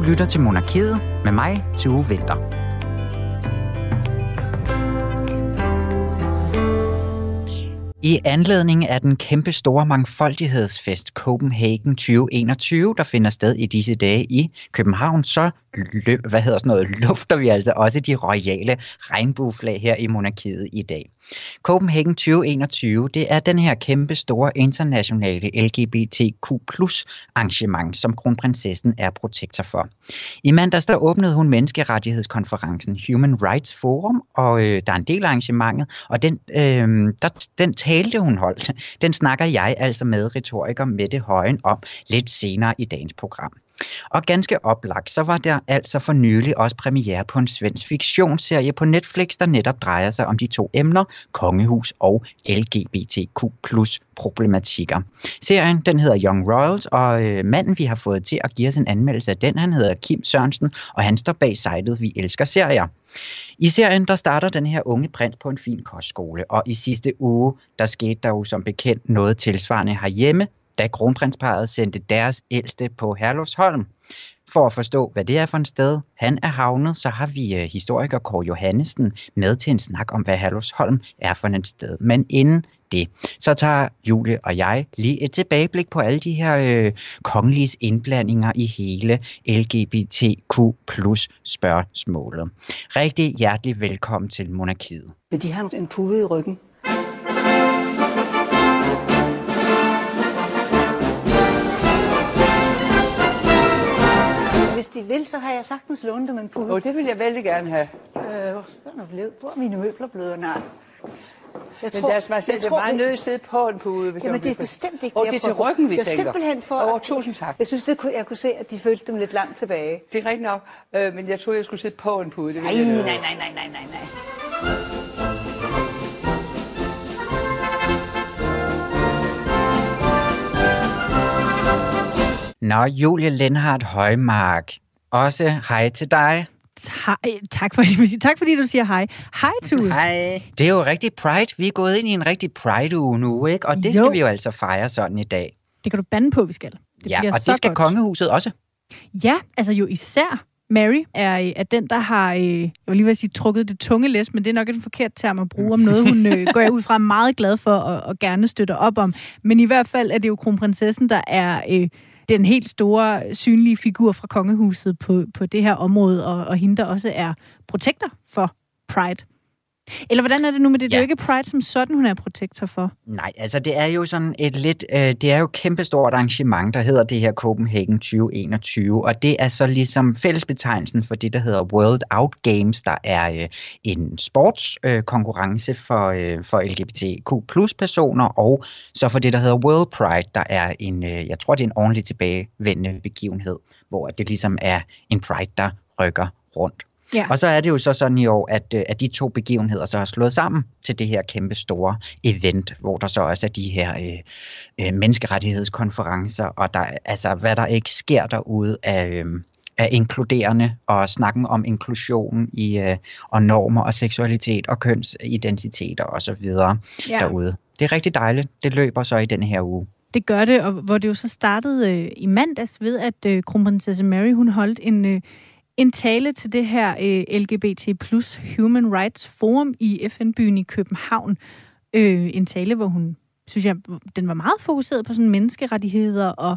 Du lytter til Monarkiet med mig, til Vinter. I anledning af den kæmpe store mangfoldighedsfest Copenhagen 2021, der finder sted i disse dage i København, så hvad hedder sådan noget, lufter vi altså også de royale regnbueflag her i monarkiet i dag. Copenhagen 2021, det er den her kæmpe store internationale LGBTQ arrangement, som kronprinsessen er protektor for. I mandags der åbnede hun menneskerettighedskonferencen Human Rights Forum, og øh, der er en del af arrangementet, og den, øh, der, den talte hun holdt, den snakker jeg altså med retoriker Mette Højen om lidt senere i dagens program. Og ganske oplagt, så var der altså for nylig også premiere på en svensk fiktionsserie på Netflix, der netop drejer sig om de to emner, kongehus og LGBTQ plus problematikker. Serien den hedder Young Royals, og øh, manden vi har fået til at give os en anmeldelse af den, han hedder Kim Sørensen, og han står bag sitet Vi Elsker Serier. I serien der starter den her unge prins på en fin kostskole, og i sidste uge der skete der jo som bekendt noget tilsvarende herhjemme, da kronprinsparet sendte deres ældste på Herlufsholm. For at forstå, hvad det er for et sted, han er havnet, så har vi øh, historiker Kåre Johannesen med til en snak om, hvad Herlufsholm er for et sted. Men inden det, så tager Julie og jeg lige et tilbageblik på alle de her øh, kongelige indblandinger i hele LGBTQ plus spørgsmålet. Rigtig hjertelig velkommen til Monarkiet. De har en pude i ryggen. De vil, så har jeg sagtens lånt dem en pude. Oh, det vil jeg vældig gerne have. Øh, hvor, er blevet, hvor er mine møbler blevet? Nej. Jeg men tror, deres majestæt er meget nødt til at sidde på en pude. Hvis Jamen, det er bestemt ikke Og det er til ryggen, vi jeg tænker. simpelthen for... Åh, oh, tusind tak. Jeg synes, det kunne, jeg kunne se, at de følte dem lidt langt tilbage. Det er rigtigt nok, øh, men jeg troede, jeg skulle sidde på en pude. Det nej, jeg nej, nej, nej, nej, nej, nej. Nå, Julie Lindhardt Højmark. Også hej til dig. Ta- tak, fordi, tak fordi du siger hej. Hej, Tue. Hej. Det er jo rigtig Pride. Vi er gået ind i en rigtig Pride-uge nu, ikke? Og det jo. skal vi jo altså fejre sådan i dag. Det kan du bande på, vi skal. Det ja, og det skal godt. kongehuset også. Ja, altså jo især Mary er, er den, der har, øh, jeg vil lige vil sige, trukket det tunge læs, men det er nok en forkert term at bruge om noget, hun øh, går jeg ud fra meget glad for og, og gerne støtter op om. Men i hvert fald er det jo kronprinsessen, der er øh, den helt store synlige figur fra kongehuset på, på det her område, og, og hende, der også er protektor for Pride. Eller hvordan er det nu med det? Ja. Det er jo ikke Pride som sådan, hun er protektor for. Nej, altså det er jo sådan et lidt, øh, det er jo et kæmpestort arrangement, der hedder det her Copenhagen 2021, og det er så ligesom fællesbetegnelsen for det, der hedder World Out Games, der er øh, en sportskonkurrence øh, for, øh, for LGBTQ plus personer, og så for det, der hedder World Pride, der er en, øh, jeg tror det er en ordentlig tilbagevendende begivenhed, hvor det ligesom er en Pride, der rykker rundt. Ja. Og så er det jo så sådan i år, at, øh, at de to begivenheder så har slået sammen til det her kæmpe store event, hvor der så også er de her øh, øh, menneskerettighedskonferencer, og der, altså, hvad der ikke sker derude af, øh, af inkluderende og snakken om inklusion i øh, og normer og seksualitet og kønsidentiteter osv. Ja. derude. Det er rigtig dejligt. Det løber så i den her uge. Det gør det, og hvor det jo så startede øh, i mandags ved, at øh, kronprinsesse Mary hun holdt en, øh, en tale til det her øh, LGBT plus Human Rights Forum i FN-byen i København. Øh, en tale, hvor hun, synes jeg, den var meget fokuseret på sådan menneskerettigheder og,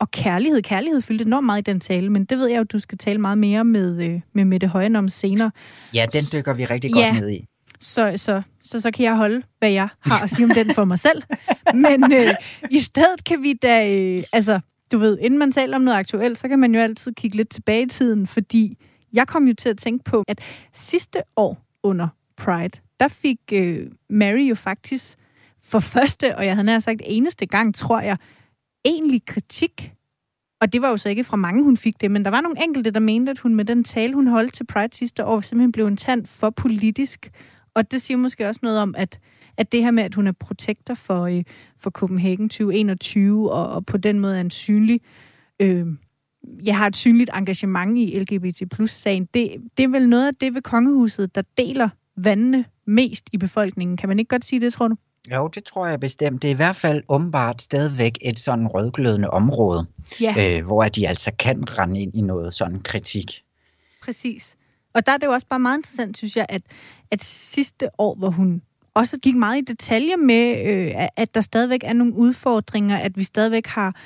og kærlighed. Kærlighed fyldte enormt meget i den tale, men det ved jeg jo, du skal tale meget mere med, øh, med Mette Højen om senere. Ja, den dykker vi rigtig godt ja, ned i. Så, så, så, så kan jeg holde, hvad jeg har at sige om den for mig selv. Men øh, i stedet kan vi da, øh, altså, du ved, inden man taler om noget aktuelt, så kan man jo altid kigge lidt tilbage i tiden, fordi jeg kom jo til at tænke på, at sidste år under Pride, der fik øh, Mary jo faktisk for første, og jeg havde nær sagt eneste gang, tror jeg, egentlig kritik. Og det var jo så ikke fra mange, hun fik det, men der var nogle enkelte, der mente, at hun med den tale, hun holdt til Pride sidste år, simpelthen blev en tand for politisk. Og det siger måske også noget om, at at det her med, at hun er protektor for, øh, for Copenhagen 2021, og, og på den måde er en synlig... Øh, jeg har et synligt engagement i LGBT plus sagen. Det, det er vel noget af det ved kongehuset, der deler vandene mest i befolkningen. Kan man ikke godt sige det, tror du? Jo, det tror jeg bestemt. Det er i hvert fald åbenbart stadigvæk et sådan rødglødende område, Ja. øh, hvor de altså kan rende ind i noget sådan kritik. Præcis. Og der er det jo også bare meget interessant, synes jeg, at, at sidste år, hvor hun også gik meget i detaljer med, øh, at- der stadigvæk er nogle udfordringer, at vi stadigvæk har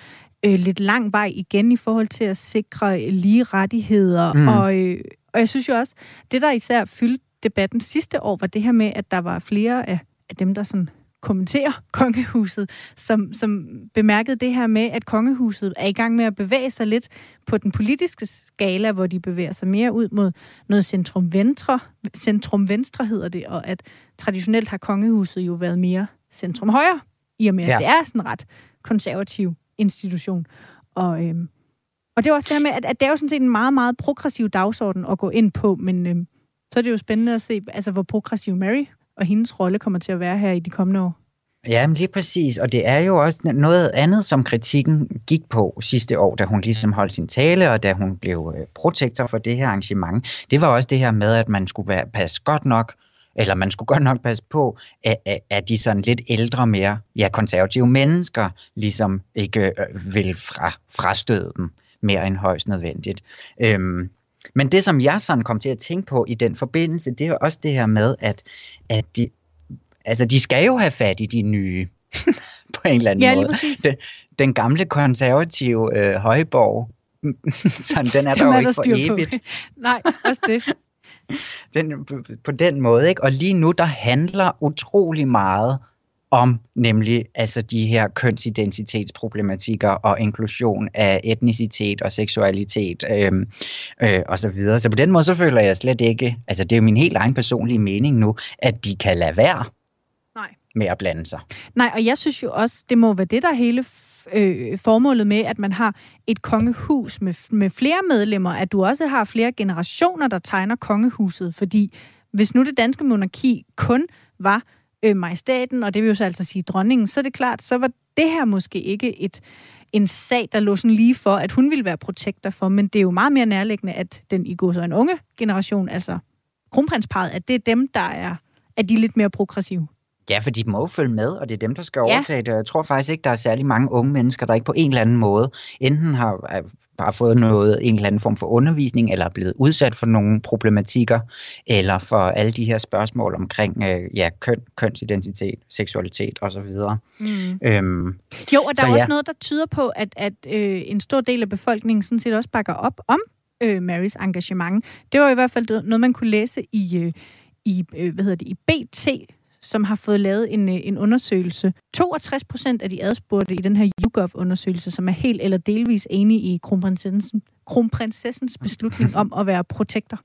øh, lidt lang vej igen i forhold til at sikre lige rettigheder. Mm. Og, øh, og jeg synes jo også, det der især fyldte debatten sidste år, var det her med, at der var flere af, af dem, der sådan kommenterer kongehuset, som, som bemærkede det her med, at kongehuset er i gang med at bevæge sig lidt på den politiske skala, hvor de bevæger sig mere ud mod noget centrum-venstre, centrum-venstre hedder det, og at traditionelt har kongehuset jo været mere centrum-højre, i og med, at Ja. det er sådan en ret konservativ institution. Og, øhm, og det er også det her med, at, at det er jo sådan set en meget, meget progressiv dagsorden at gå ind på, men øhm, så er det jo spændende at se, altså, hvor progressiv Mary og hendes rolle kommer til at være her i de kommende år. Ja, men lige præcis. Og det er jo også noget andet, som kritikken gik på sidste år, da hun ligesom holdt sin tale, og da hun blev øh, protektor for det her arrangement. Det var også det her med, at man skulle være, passe godt nok, eller man skulle godt nok passe på, at, at, at de sådan lidt ældre, mere ja, konservative mennesker ligesom ikke øh, vil fra, frastøde dem mere end højst nødvendigt. Øhm, men det, som jeg sådan kom til at tænke på i den forbindelse, det er også det her med, at, at de, altså, de skal jo have fat i de nye, på en eller anden Ja, måde. Den, den gamle konservative øh, højborg, sådan, den er der jo er ikke der for styr på. evigt. Nej, også det. Den, på, på den måde, ikke? Og lige nu, der handler utrolig meget om nemlig altså de her kønsidentitetsproblematikker og inklusion af etnicitet og seksualitet øhm, øh, og så videre. Så på den måde, så føler jeg slet ikke, altså det er jo min helt egen personlige mening nu, at de kan lade være Nej. med at blande sig. Nej, og jeg synes jo også, det må være det, der er hele øh, formålet med, at man har et kongehus med, med flere medlemmer, at du også har flere generationer, der tegner kongehuset, fordi hvis nu det danske monarki kun var øh, majestaten, og det vil jo så altså sige dronningen, så er det klart, så var det her måske ikke et en sag, der lå sådan lige for, at hun ville være protektor for, men det er jo meget mere nærliggende, at den i går så en unge generation, altså kronprinsparet, at det er dem, der er, er de lidt mere progressive. Ja, for de må jo følge med, og det er dem, der skal Ja. overtage det. Jeg tror faktisk ikke, der er særlig mange unge mennesker, der ikke på en eller anden måde enten har bare fået noget, en eller anden form for undervisning, eller er blevet udsat for nogle problematikker, eller for alle de her spørgsmål omkring øh, ja, køn, kønsidentitet, seksualitet osv. Mm. Øhm, Jo, og der Så er også ja. noget, der tyder på, at, at øh, en stor del af befolkningen sådan set også bakker op om øh, Marys engagement. Det var i hvert fald noget, man kunne læse i, øh, i, øh, hvad hedder det, i BT, som har fået lavet en, øh, en undersøgelse. 62 procent af de adspurgte i den her YouGov-undersøgelse, som er helt eller delvis enige i kronprinsessen, kronprinsessens beslutning om at være protektor.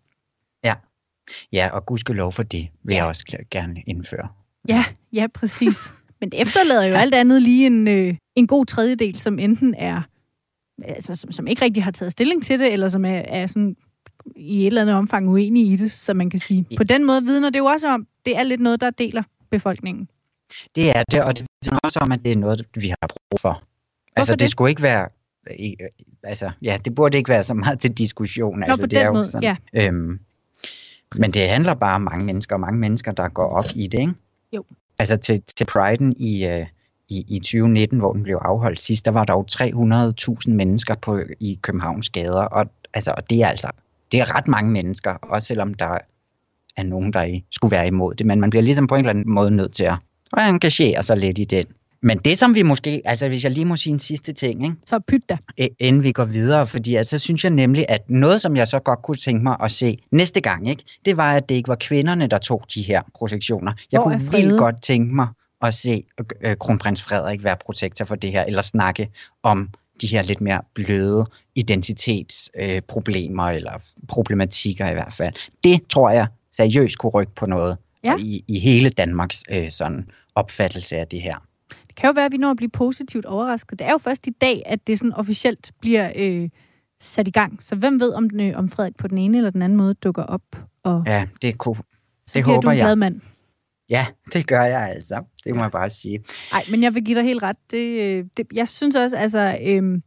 ja, og gudskelov for det, vil Ja. jeg også gerne indføre. Ja, ja, præcis. Men det efterlader jo alt andet lige en, øh, en god tredjedel, som enten er, altså som, som ikke rigtig har taget stilling til det, eller som er, er sådan i et eller andet omfang uenige i det, så man kan sige. På den måde vidner det jo også om, det er lidt noget, der deler befolkningen. Det er det, og det vidner også om, at det er noget, vi har brug for. Altså, det? det? skulle ikke være... Altså, ja, det burde ikke være så meget til diskussion. Nå, altså, på det er den jo måde, sådan, ja. Øhm, men det handler bare om mange mennesker, og mange mennesker, der går op i det, ikke? Jo. Altså til, til Pride'en i, øh, i, i 2019, hvor den blev afholdt sidst, der var der jo 300.000 mennesker på, i Københavns gader, og, altså, og det er altså det er ret mange mennesker, også selvom der er nogen, der skulle være imod det, men man bliver ligesom på en eller anden måde nødt til at, engagere sig lidt i den. Men det, som vi måske, altså hvis jeg lige må sige en sidste ting, ikke? Så pyt da. Inden vi går videre, fordi altså, så synes jeg nemlig, at noget, som jeg så godt kunne tænke mig at se næste gang, ikke, det var, at det ikke var kvinderne, der tog de her projektioner. Jeg Hvor kunne vildt godt tænke mig at se øh, kronprins Frederik være protektor for det her, eller snakke om de her lidt mere bløde identitetsproblemer, øh, eller problematikker i hvert fald. Det tror jeg seriøst kunne rykke på noget Ja. i, i hele Danmarks øh, sådan opfattelse af det her. Det kan jo være, at vi når at blive positivt overrasket. Det er jo først i dag, at det sådan officielt bliver øh, sat i gang. Så hvem ved, om, den, øh, om Frederik på den ene eller den anden måde dukker op, og Ja, det kunne, så det håber du en jeg. glad mand. Ja, det gør jeg altså. Det må jeg bare sige. Nej, men jeg vil give dig helt ret. Det, øh, det, jeg synes også, altså... Øhm,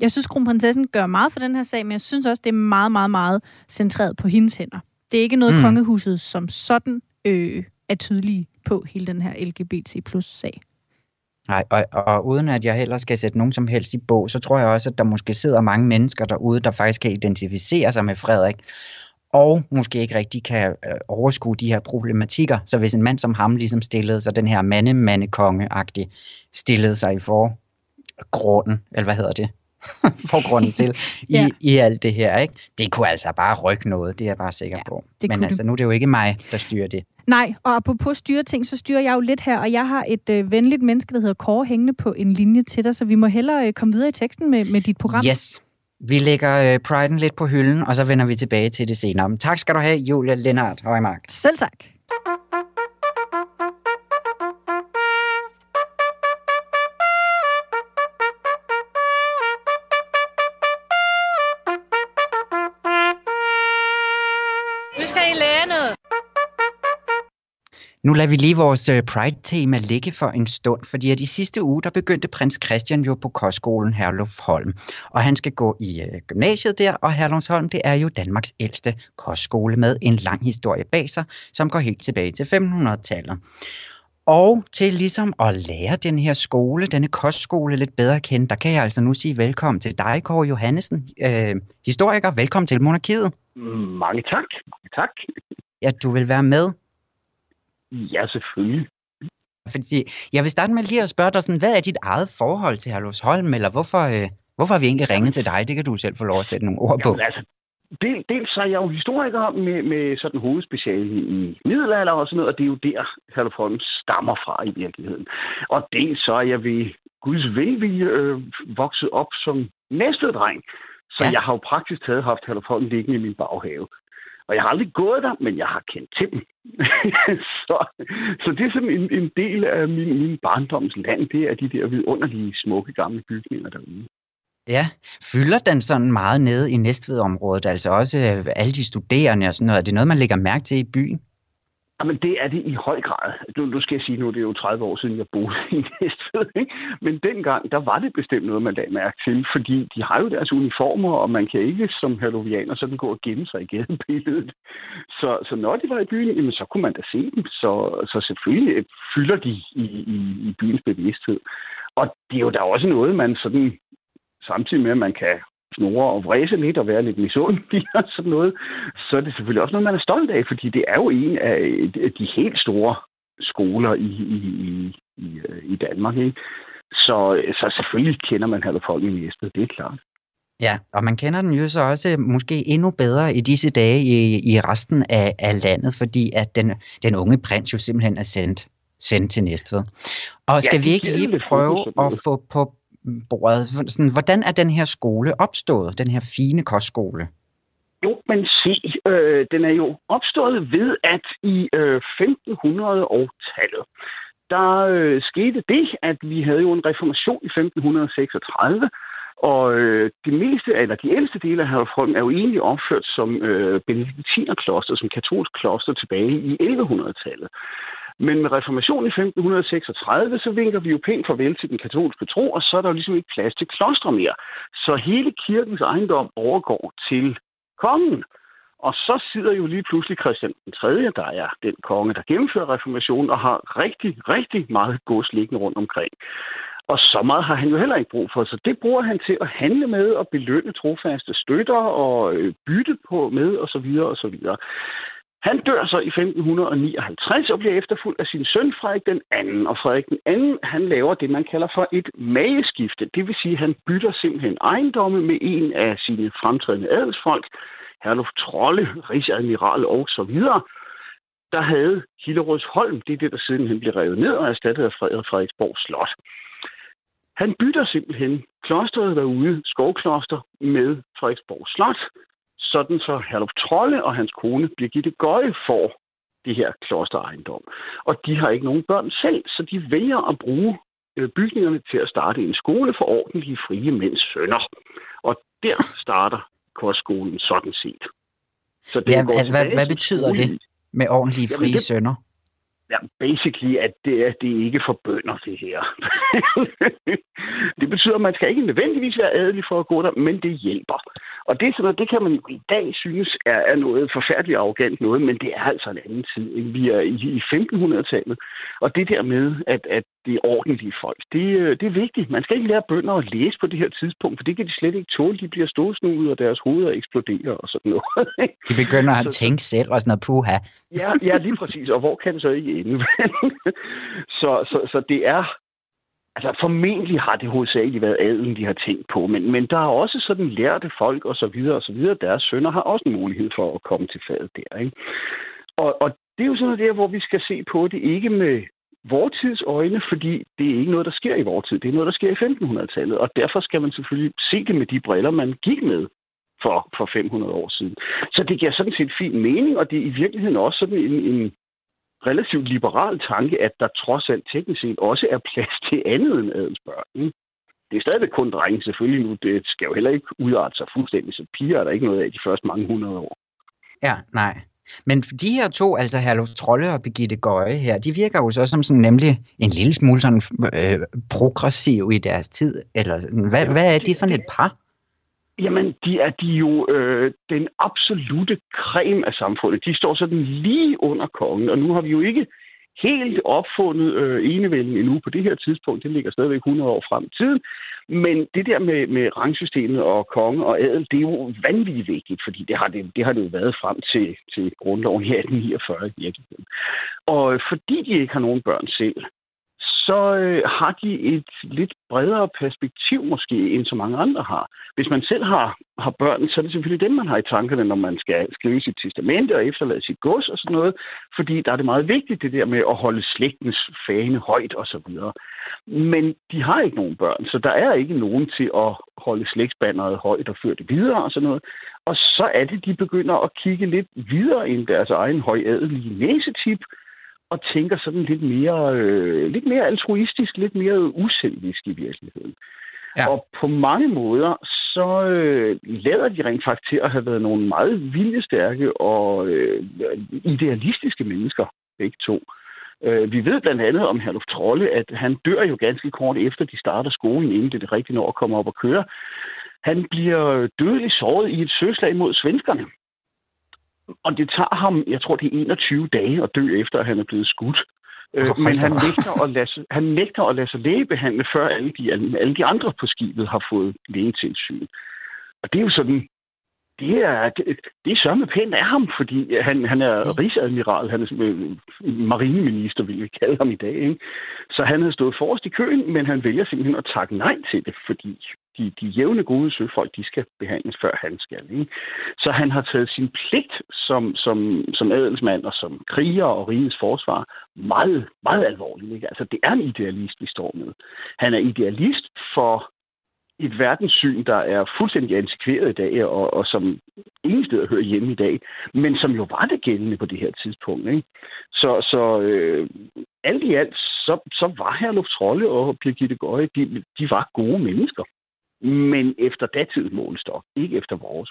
jeg synes, kronprinsessen gør meget for den her sag, men jeg synes også, det er meget, meget, meget centreret på hendes hænder. Det er ikke noget, Mm. mm. kongehuset som sådan øh, er tydelige på hele den her LGBT plus sag. Nej, og, og uden at jeg heller skal sætte nogen som helst i bog, så tror jeg også, at der måske sidder mange mennesker derude, der faktisk kan identificere sig med Frederik, og måske ikke rigtig kan øh, overskue de her problematikker. Så hvis en mand som ham ligesom stillede sig, den her mande-mandekonge-agtig, stillede sig i forgrunden, eller hvad hedder det? forgrunden til i, ja. i alt det her, ikke? Det kunne altså bare rykke noget, det er jeg bare sikker ja, på. Men altså, nu er det jo ikke mig, der styrer det. Nej, og apropos styre ting, så styrer jeg jo lidt her, og jeg har et øh, venligt menneske, der hedder Kåre, hængende på en linje til dig, så vi må hellere øh, komme videre i teksten med, med dit program. Yes. Vi lægger øh, Priden lidt på hylden, og så vender vi tilbage til det senere. Men tak skal du have, Julia Lennart Højmark. Selv tak. Nu lader vi lige vores øh, Pride-tema ligge for en stund, fordi at de sidste uge, der begyndte prins Christian jo på kostskolen Herlufholm. Og han skal gå i øh, gymnasiet der, og Herlufholm, det er jo Danmarks ældste kostskole med en lang historie bag sig, som går helt tilbage til 1500-tallet. Og til ligesom at lære den her skole, denne kostskole lidt bedre at kende, der kan jeg altså nu sige velkommen til dig, Kåre Johannesen, øh, historiker. Velkommen til Monarkiet. Mange tak. Mange tak. Ja, du vil være med Ja, selvfølgelig. Fordi jeg vil starte med lige at spørge dig, sådan, hvad er dit eget forhold til Herlufsholm, eller hvorfor, øh, hvorfor har vi egentlig ringet til dig? Det kan du selv få lov at sætte nogle ord på. Jamen, altså, del, dels så er jeg jo historiker med, med sådan hovedspeciale i middelalder og sådan noget, og det er jo der, Herlufsholm stammer fra i virkeligheden. Og dels så er jeg ved Guds velvilje øh, vokset op som næste dreng. Så ja. jeg har jo praktisk taget haft Herlufsholm liggende i min baghave. Og jeg har aldrig gået der, men jeg har kendt til dem. så, så det er sådan en, en del af min, min barndoms land, det er de der vidunderlige, smukke gamle bygninger derude. Ja, fylder den sådan meget nede i Næstved-området, altså også øh, alle de studerende og sådan noget? Er det noget, man lægger mærke til i byen? Jamen, det er det i høj grad. Nu, nu skal jeg sige, nu det er jo 30 år siden, jeg boede i Næstved. Ikke? Men dengang, der var det bestemt noget, man lagde mærke til, fordi de har jo deres uniformer, og man kan ikke som hallovianer sådan gå og gemme sig i gadebilledet. Så, så når de var i byen, jamen, så kunne man da se dem. Så, så selvfølgelig fylder de i, i, i byens bevidsthed. Og det er jo da også noget, man sådan samtidig med, at man kan snore og vræse lidt og være lidt misundelig og sådan noget, så er det selvfølgelig også noget, man er stolt af, fordi det er jo en af de helt store skoler i, i, i, i Danmark. Ikke? Så, så selvfølgelig kender man Herlefolk i Næstved, det er klart. Ja, og man kender den jo så også måske endnu bedre i disse dage i, i resten af, af landet, fordi at den, den unge prins jo simpelthen er sendt, sendt til Næstved. Og skal ja, vi ikke lige prøve at få på bordet. Sådan, hvordan er den her skole opstået, den her fine kostskole? Jo, men se, øh, den er jo opstået ved, at i øh, 1500-tallet, der øh, skete det, at vi havde jo en reformation i 1536, og øh, det meste, eller de ældste dele af Herrefolden er jo egentlig opført som øh, benediktinerkloster, som katolsk kloster tilbage i 1100-tallet. Men med reformationen i 1536, så vinker vi jo pænt farvel til den katolske tro, og så er der jo ligesom ikke plads til klostre mere. Så hele kirkens ejendom overgår til kongen. Og så sidder jo lige pludselig Christian den 3., der er den konge, der gennemfører reformationen, og har rigtig, rigtig meget gods liggende rundt omkring. Og så meget har han jo heller ikke brug for, så det bruger han til at handle med og belønne trofaste støtter og øh, bytte på med osv. osv. Han dør så i 1559 og bliver efterfulgt af sin søn Frederik den anden. Og Frederik den anden, han laver det, man kalder for et mageskifte. Det vil sige, at han bytter simpelthen ejendomme med en af sine fremtrædende adelsfolk, Herluf Trolle, rigsadmiral og så videre, der havde Hillerødsholm, det er det, der sidenhen blev revet ned og erstattet af Frederiksborg Slot. Han bytter simpelthen klosteret derude, skovkloster, med Frederiksborg Slot, sådan så Herluf Trolle og hans kone Birgitte Gøje får det her klosterejendom. Og de har ikke nogen børn selv, så de vælger at bruge øh, bygningerne til at starte en skole for ordentlige frie mænds sønner. Og der starter kostskolen sådan set. Så det ja, går hvad, hvad betyder det med ordentlige frie Jamen, det, sønner? Ja, basically, at det er, det er ikke for bønder, det her. det betyder, at man skal ikke nødvendigvis være adelig for at gå der, men det hjælper. Og det, sådan det kan man jo i dag synes er, er noget forfærdeligt arrogant noget, men det er altså en anden tid. Ikke? Vi er i, i 1500-tallet, og det der med, at, at det er ordentlige folk, det, øh, det er vigtigt. Man skal ikke lære bønder at læse på det her tidspunkt, for det kan de slet ikke tåle. De bliver ståsnudet, og deres hoveder eksploderer og sådan noget. de begynder at så, tænke selv og sådan noget puha. ja, ja, lige præcis. Og hvor kan det så ikke ende? så, så, så det er Altså formentlig har det hovedsageligt været adelen, de har tænkt på, men, men der er også sådan lærte folk og så videre og så videre. Deres sønner har også en mulighed for at komme til fadet der. Ikke? Og, og det er jo sådan noget der, hvor vi skal se på det ikke med vores tids øjne, fordi det er ikke noget, der sker i vores tid. Det er noget, der sker i 1500-tallet, og derfor skal man selvfølgelig se det med de briller, man gik med for, for 500 år siden. Så det giver sådan set fin mening, og det er i virkeligheden også sådan en, en relativt liberal tanke, at der trods alt teknisk set også er plads til andet end adelsbørn. Det er stadigvæk kun drenge, selvfølgelig nu. Det skal jo heller ikke udarte sig fuldstændig, så piger er der ikke noget af de første mange hundrede år. Ja, nej. Men de her to, altså Herluf Trolle og Birgitte Gøje her, de virker jo så som sådan nemlig en lille smule sådan øh, progressiv i deres tid. Eller hvad, hvad er det for et par? Jamen, de er de jo øh, den absolute krem af samfundet. De står sådan lige under kongen, og nu har vi jo ikke helt opfundet øh, enevælden endnu på det her tidspunkt. Det ligger stadigvæk 100 år frem i tiden. Men det der med, med rangsystemet og konge og adel, det er jo vanvittigt vigtigt, fordi det har det, det har det jo været frem til, til grundloven i 1849 i virkeligheden. Og fordi de ikke har nogen børn selv, så øh, har de et lidt bredere perspektiv måske, end så mange andre har. Hvis man selv har, har børn, så er det selvfølgelig dem, man har i tankerne, når man skal skrive sit testamente og efterlade sit gods og sådan noget, fordi der er det meget vigtigt, det der med at holde slægtens fane højt og så videre. Men de har ikke nogen børn, så der er ikke nogen til at holde slægtsbanderet højt og føre det videre og sådan noget. Og så er det, de begynder at kigge lidt videre end deres egen højadelige næsetip, og tænker sådan lidt mere, øh, lidt mere altruistisk, lidt mere uselvisk i virkeligheden. Ja. Og på mange måder, så øh, lader de rent faktisk til at have været nogle meget viljestærke og øh, idealistiske mennesker, begge to. Øh, vi ved blandt andet om Herluf Trolle, at han dør jo ganske kort efter, de starter skolen, inden det det rigtige når at komme op og køre. Han bliver dødeligt såret i et søslag mod svenskerne. Og det tager ham, jeg tror, det er 21 dage at dø efter, at han er blevet skudt. Øh, men han nægter, at lade, han nægter at lade sig lægebehandle, før alle de, alle de andre på skibet har fået lægetilsyn. Og det er jo sådan, det er, det, det er sørme pænt af ham, fordi han, han er rigsadmiral, han er marineminister, vil vi kalde ham i dag. Ikke? Så han havde stået forrest i køen, men han vælger simpelthen at takke nej til det, fordi de, de jævne gode søfolk, de skal behandles, før han skal. Ikke? Så han har taget sin pligt som, som, som adelsmand og som kriger og rigets forsvar meget, meget alvorligt. Ikke? Altså, det er en idealist, vi står med. Han er idealist for et verdenssyn, der er fuldstændig antikveret i dag, og, og som ingen steder hører hjemme i dag, men som jo var det gældende på det her tidspunkt. Ikke? Så, så øh, alt i alt, så, så var Herluf Trolle og Birgitte Gøje, de, de var gode mennesker. Men efter datidens målestok, ikke efter vores.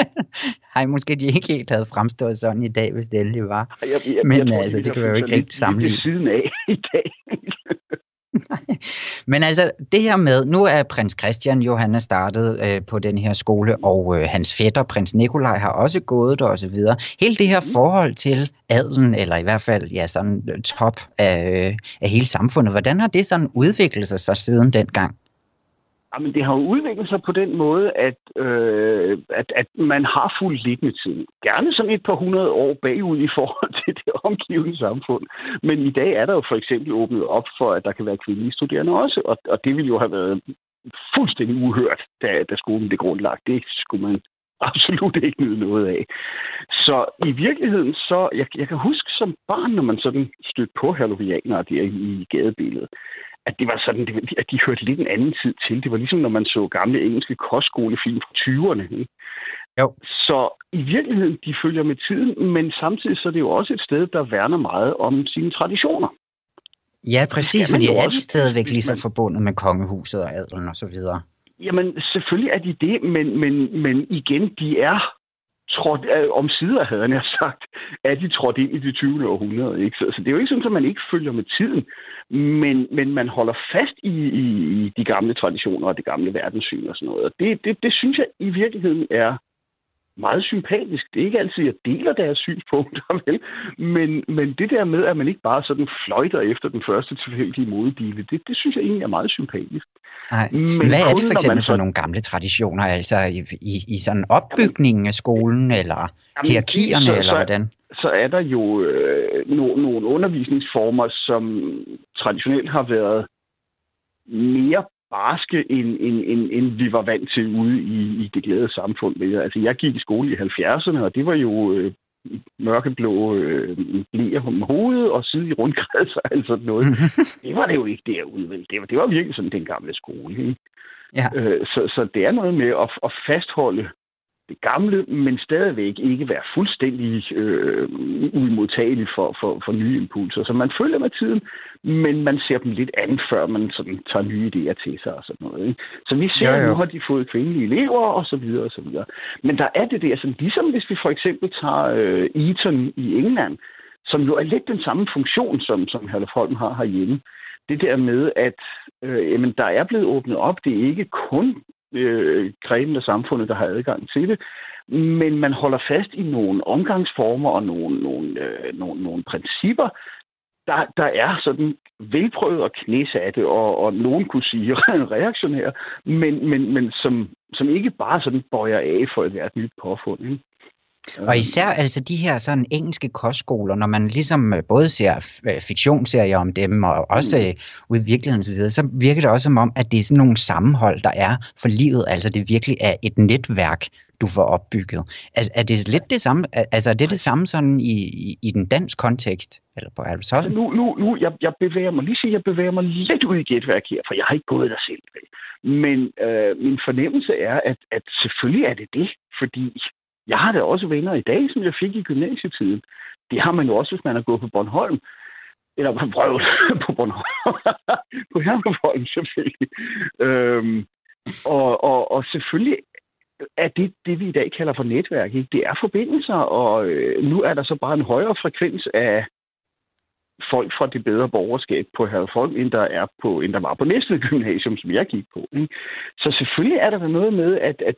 Hej, måske de ikke helt havde fremstået sådan i dag, hvis det endelig var. Jeg, jeg, Men jeg tror, altså, det kan vi jo ikke helt sammenligne. siden af i dag. Men altså, det her med, nu er prins Christian jo, han er startet øh, på den her skole, og øh, hans fætter, prins Nikolaj, har også gået der og så videre. Hele det her mm. forhold til adelen, eller i hvert fald ja, sådan øh, top af, øh, af hele samfundet, hvordan har det sådan udviklet sig så siden dengang? Jamen, det har jo udviklet sig på den måde, at, øh, at, at man har fuldt lidt. Gerne sådan et par hundrede år bagud i forhold til det omgivende samfund. Men i dag er der jo for eksempel åbnet op for, at der kan være kvindelige studerende også, og, og det ville jo have været fuldstændig uhørt, da, da skolen blev grundlagt. Det skulle man absolut ikke nyde noget af. Så i virkeligheden, så jeg, jeg kan huske som barn, når man sådan stødte på hallovianere der i gadebilledet, at det var sådan, at de hørte lidt en anden tid til. Det var ligesom, når man så gamle engelske kostskolefilm fra 20'erne. Ikke? Jo. Så i virkeligheden, de følger med tiden, men samtidig så er det jo også et sted, der værner meget om sine traditioner. Ja, præcis, fordi er de stadigvæk ligesom forbundet med kongehuset og adelen og så videre. Jamen, selvfølgelig er de det, men, men, men igen, de er trådt, øh, om sider, havde han sagt, at de trådt ind i det 20. århundrede. Ikke? Så, så det er jo ikke sådan, at man ikke følger med tiden, men, men man holder fast i, i, i de gamle traditioner og det gamle verdenssyn og sådan noget. Og det, det, det synes jeg i virkeligheden er meget sympatisk. Det er ikke altid, jeg deler deres synspunkter, vel? Men, men det der med, at man ikke bare sådan fløjter efter den første tilfældige modedile, det, det synes jeg egentlig er meget sympatisk. Nej. Men Hvad er det for eksempel for nogle gamle traditioner, altså i, i, i sådan opbygningen af skolen, eller jamen, hierarkierne, så, eller hvordan? Så er der jo øh, no, nogle undervisningsformer, som traditionelt har været mere barske, end, end, end, end vi var vant til ude i, i det glade samfund. Altså, jeg gik i skole i 70'erne, og det var jo øh, mørkeblå øh, blæer om hovedet og side i rundkreds og alt sådan noget. det var det jo ikke derude, vel? Det var, det var virkelig sådan den gamle skole, ikke? Ja. Øh, så, så det er noget med at, at fastholde det gamle, men stadigvæk ikke være fuldstændig øh, uimodtagelig for, for, for nye impulser. Så man følger med tiden, men man ser dem lidt an, før man sådan tager nye idéer til sig og sådan noget. Ikke? Så vi ser, at nu har de fået kvindelige elever og så videre og så videre. Men der er det der, sådan, ligesom hvis vi for eksempel tager øh, Eton i England, som jo er lidt den samme funktion, som, som Herlef Holm har herhjemme. Det der med, at øh, jamen, der er blevet åbnet op. Det er ikke kun øh, grenen af samfundet, der har adgang til det. Men man holder fast i nogle omgangsformer og nogle, nogle, øh, nogle, nogle principper, der, der er sådan velprøvet og knæsatte, og, og nogen kunne sige reaktionære, men, men, men som, som ikke bare sådan bøjer af for et hvert nyt påfund. Ikke? Og især altså de her sådan engelske kostskoler, når man ligesom øh, både ser øh, fiktionsserier om dem, og også mm. Øh, ud i virkeligheden osv., så virker det også som om, at det er sådan nogle sammenhold, der er for livet. Altså det virkelig er et netværk, du får opbygget. Altså, er det lidt det samme, altså er det det samme sådan i, i, i den dansk kontekst? Eller på altså, nu, nu, nu jeg, jeg bevæger mig, lige sige, jeg bevæger mig lidt ud i gætværk her, for jeg har ikke gået der selv. Men øh, min fornemmelse er, at, at selvfølgelig er det det, fordi jeg har da også venner i dag, som jeg fik i gymnasietiden. Det har man jo også, hvis man har gået på Bornholm. Eller på prøvet på Bornholm. på Herreborg, selvfølgelig. Øhm, og, og, og selvfølgelig er det, det, vi i dag kalder for netværk. Ikke? Det er forbindelser, og øh, nu er der så bare en højere frekvens af folk fra det bedre borgerskab på Herrefolk, end der, er på, end der var på næste gymnasium, som jeg gik på. Ikke? Så selvfølgelig er der noget med, at, at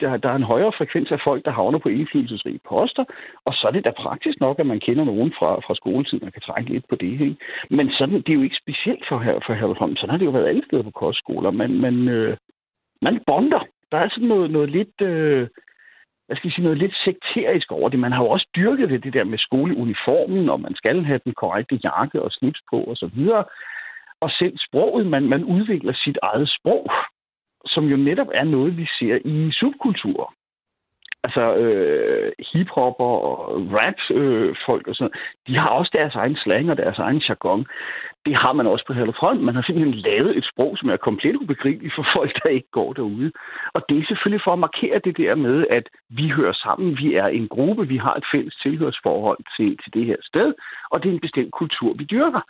der, der er en højere frekvens af folk, der havner på indflydelsesrige poster, og så er det da praktisk nok, at man kender nogen fra, fra skoletiden og kan trække lidt på det. Ikke? Men sådan, det er jo ikke specielt for, her, for Herlevholm. Sådan har det jo været alle steder på kostskoler. Man, man, øh, man bonder. Der er sådan noget, noget lidt... Øh, hvad skal jeg sige, noget lidt sekterisk over det. Man har jo også dyrket det, det der med skoleuniformen, og man skal have den korrekte jakke og slips på og så videre. Og selv sproget, man, man udvikler sit eget sprog som jo netop er noget, vi ser i subkulturer. Altså øh, hiphopper og rap-folk øh, og sådan de har også deres egen slang og deres egen jargon. Det har man også på Front. Man har simpelthen lavet et sprog, som er komplet ubegribeligt for folk, der ikke går derude. Og det er selvfølgelig for at markere det der med, at vi hører sammen, vi er en gruppe, vi har et fælles tilhørsforhold til, til det her sted, og det er en bestemt kultur, vi dyrker.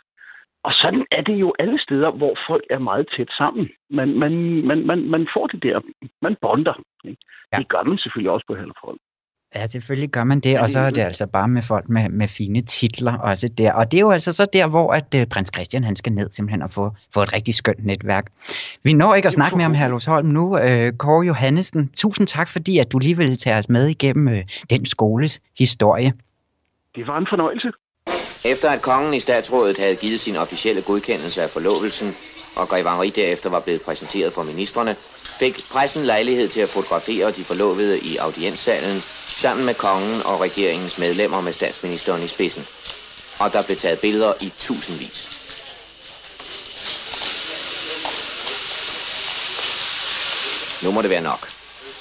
Og sådan er det jo alle steder, hvor folk er meget tæt sammen. Man, man, man, man, man får det der, man bonder. Ikke? Ja. Det gør man selvfølgelig også på Hellefold. Ja, selvfølgelig gør man det, og så er det altså bare med folk med, med fine titler også der. Og det er jo altså så der, hvor at uh, prins Christian han skal ned simpelthen og få, få et rigtig skønt netværk. Vi når ikke at snakke mere om Herlufsholm nu. Uh, Kåre Johannesen, tusind tak, fordi at du lige ville tage os med igennem uh, den skoles historie. Det var en fornøjelse. Efter at kongen i statsrådet havde givet sin officielle godkendelse af forlovelsen, og Grevangeri derefter var blevet præsenteret for ministerne, fik pressen lejlighed til at fotografere de forlovede i audienssalen sammen med kongen og regeringens medlemmer med statsministeren i spidsen. Og der blev taget billeder i tusindvis. Nu må det være nok.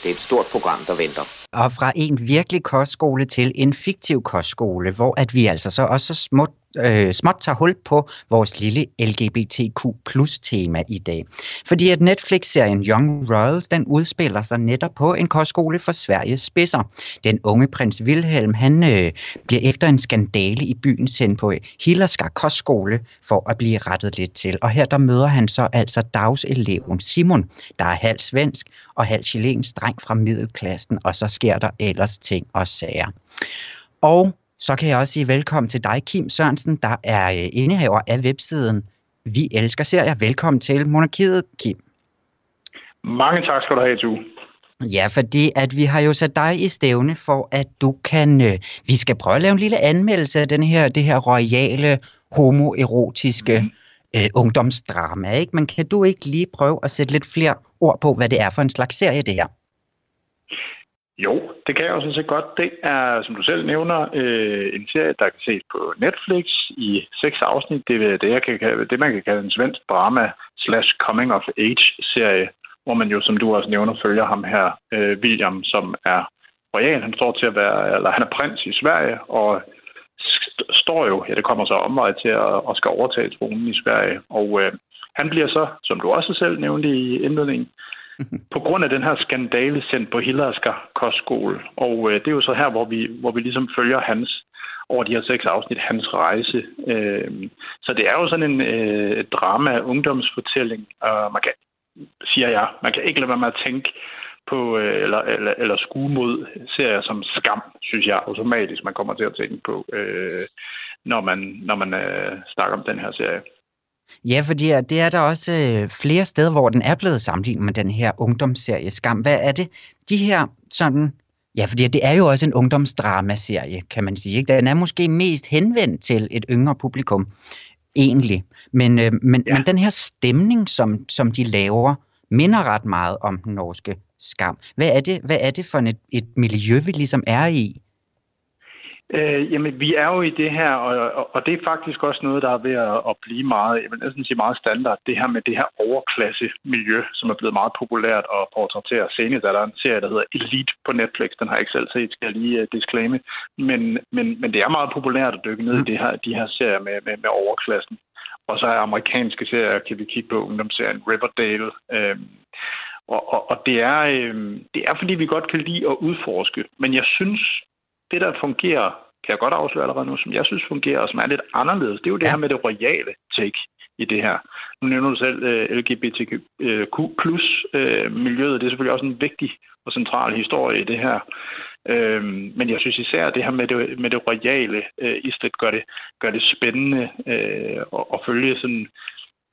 Det er et stort program, der venter og fra en virkelig kostskole til en fiktiv kostskole, hvor at vi altså så også småt øh, småt tager hul på vores lille LGBTQ plus tema i dag. Fordi at Netflix-serien Young Royals, den udspiller sig netop på en kostskole for Sveriges spidser. Den unge prins Wilhelm, han øh, bliver efter en skandale i byen sendt på Hillerskar Kostskole for at blive rettet lidt til. Og her der møder han så altså dagseleven Simon, der er halv svensk og halv chilensk dreng fra middelklassen, og så sker der ellers ting og sager. Og så kan jeg også sige velkommen til dig, Kim Sørensen, der er øh, indehaver af websiden Vi Elsker Serier. Velkommen til Monarkiet, Kim. Mange tak skal du have, Tue. Ja, fordi at vi har jo sat dig i stævne for, at du kan... Øh, vi skal prøve at lave en lille anmeldelse af den her, det her royale, homoerotiske mm. øh, ungdomsdrama, ikke? Men kan du ikke lige prøve at sætte lidt flere ord på, hvad det er for en slags serie, det her? Jo, det kan jeg jo sådan set godt. Det er, som du selv nævner, øh, en serie, der kan ses på Netflix i seks afsnit. Det er det, jeg kan, det man kan kalde en svensk drama slash coming of age serie, hvor man jo, som du også nævner, følger ham her, øh, William, som er royal. Han står til at være, eller han er prins i Sverige, og står jo, ja, det kommer så omvej til at, at skal overtage tronen i Sverige. Og øh, han bliver så, som du også selv nævnte i indledningen, på grund af den her skandale sendt på Hillersker kostskole. Og øh, det er jo så her, hvor vi, hvor vi ligesom følger hans over de her seks afsnit, hans rejse. Øh, så det er jo sådan en øh, drama, ungdomsfortælling, og man kan, siger jeg, man kan ikke lade være med at tænke på, øh, eller, eller, eller skue mod serier som Skam, synes jeg automatisk, man kommer til at tænke på, øh, når man, når man øh, snakker om den her serie. Ja, fordi det er der også øh, flere steder, hvor den er blevet sammenlignet med den her ungdomsserie Skam. Hvad er det? De her sådan... Ja, fordi det er jo også en ungdomsdramaserie, kan man sige. Ikke? Den er måske mest henvendt til et yngre publikum, egentlig. Men, øh, men, ja. men den her stemning, som, som de laver, minder ret meget om den norske skam. Hvad er det, hvad er det for et, et miljø, vi ligesom er i? Øh, jamen, vi er jo i det her, og, og det er faktisk også noget, der er ved at, at blive meget, jeg vil næsten sige meget standard, det her med det her overklasse miljø, som er blevet meget populært at portrættere. Senest er der en serie, der hedder Elite på Netflix, den har jeg ikke selv set, skal jeg lige uh, disclaime, men, men, men det er meget populært at dykke ned mm. i det her, de her serier med, med, med overklassen. Og så er amerikanske serier, kan vi kigge på ungdomsserien Riverdale, øh, og, og, og det, er, øh, det er, fordi vi godt kan lide at udforske. Men jeg synes, det, der fungerer, kan jeg godt afsløre allerede nu, som jeg synes fungerer, og som er lidt anderledes, det er jo det ja. her med det royale take i det her. Nu nævner du selv uh, øh, LGBTQ plus uh, miljøet. Det er selvfølgelig også en vigtig og central historie i det her. Uh, men jeg synes især, at det her med det, med det royale i stedet gør det, gør det spændende uh, at, at følge sådan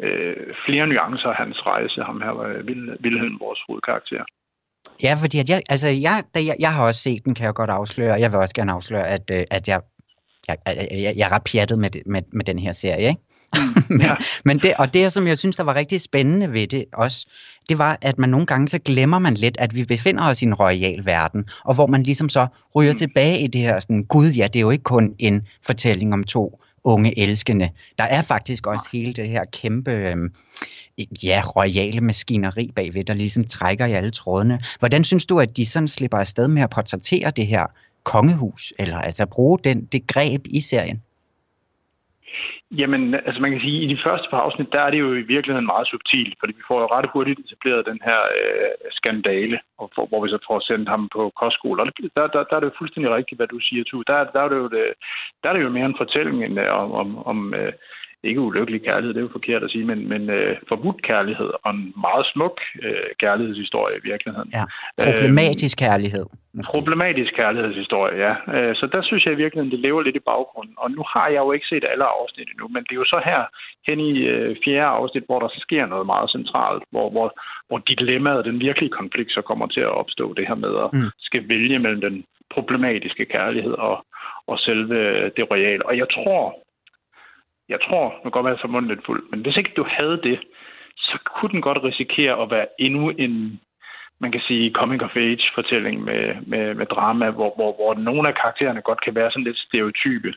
uh, flere nuancer af hans rejse, ham her, Wilhelm, vores hovedkarakter. Ja, fordi at jeg, altså jeg, da jeg, jeg har også set den, kan jeg godt afsløre. Jeg vil også gerne afsløre, at, øh, at jeg, jeg, jeg, jeg er ret pjattet med, med, med den her serie, ikke? men, ja. men det, og det, som jeg synes, der var rigtig spændende ved det også, det var, at man nogle gange så glemmer man lidt, at vi befinder os i en royal verden, og hvor man ligesom så ryger mm. tilbage i det her sådan, gud ja, det er jo ikke kun en fortælling om to unge elskende. Der er faktisk også hele det her kæmpe, øh, ja, royale maskineri bagved, der ligesom trækker i alle trådene. Hvordan synes du, at de sådan slipper afsted med at portrættere det her kongehus, eller altså bruge den, det greb i serien? Jamen, altså man kan sige, at i de første par afsnit, der er det jo i virkeligheden meget subtilt, fordi vi får jo ret hurtigt etableret den her øh, skandale, og for, hvor vi så får sendt ham på kostskole. Og der, der, der er det jo fuldstændig rigtigt, hvad du siger, Tu. Der, der, er det jo, det, der er det jo mere en fortælling end, øh, om, om, om øh, ikke ulykkelig kærlighed, det er jo forkert at sige, men, men øh, forbudt kærlighed og en meget smuk øh, kærlighedshistorie i virkeligheden. Ja, problematisk øh, kærlighed. Måske. Problematisk kærlighedshistorie, ja. Øh, så der synes jeg i virkeligheden, det lever lidt i baggrunden. Og nu har jeg jo ikke set alle afsnit endnu, men det er jo så her hen i øh, fjerde afsnit, hvor der sker noget meget centralt, hvor, hvor, hvor dilemmaet, den virkelige konflikt, så kommer til at opstå det her med at mm. skal vælge mellem den problematiske kærlighed og, og selve det royale. Og jeg tror, jeg tror, nu går man så munden lidt fuld, men hvis ikke du havde det, så kunne den godt risikere at være endnu en, man kan sige, coming of age fortælling med, med, med drama, hvor, hvor, hvor nogle af karaktererne godt kan være sådan lidt stereotype.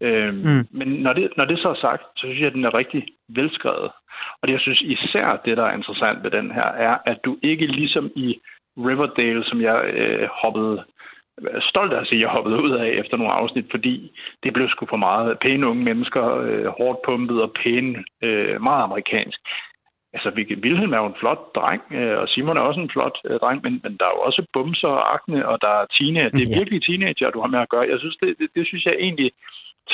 Øhm, mm. Men når det, når det så er sagt, så synes jeg, at den er rigtig velskrevet. Og det, jeg synes især, det der er interessant ved den her, er, at du ikke ligesom i Riverdale, som jeg øh, hoppede stolt af at sige, at jeg hoppede ud af efter nogle afsnit, fordi det blev sgu for meget. Pæne unge mennesker, øh, hårdt pumpet og pæne, øh, meget amerikansk. Altså, Wilhelm er jo en flot dreng, øh, og Simon er også en flot øh, dreng, men, men der er jo også bumser og akne, og der er teenager. Det er virkelig teenager, du har med at gøre. Jeg synes, det, det, det synes jeg egentlig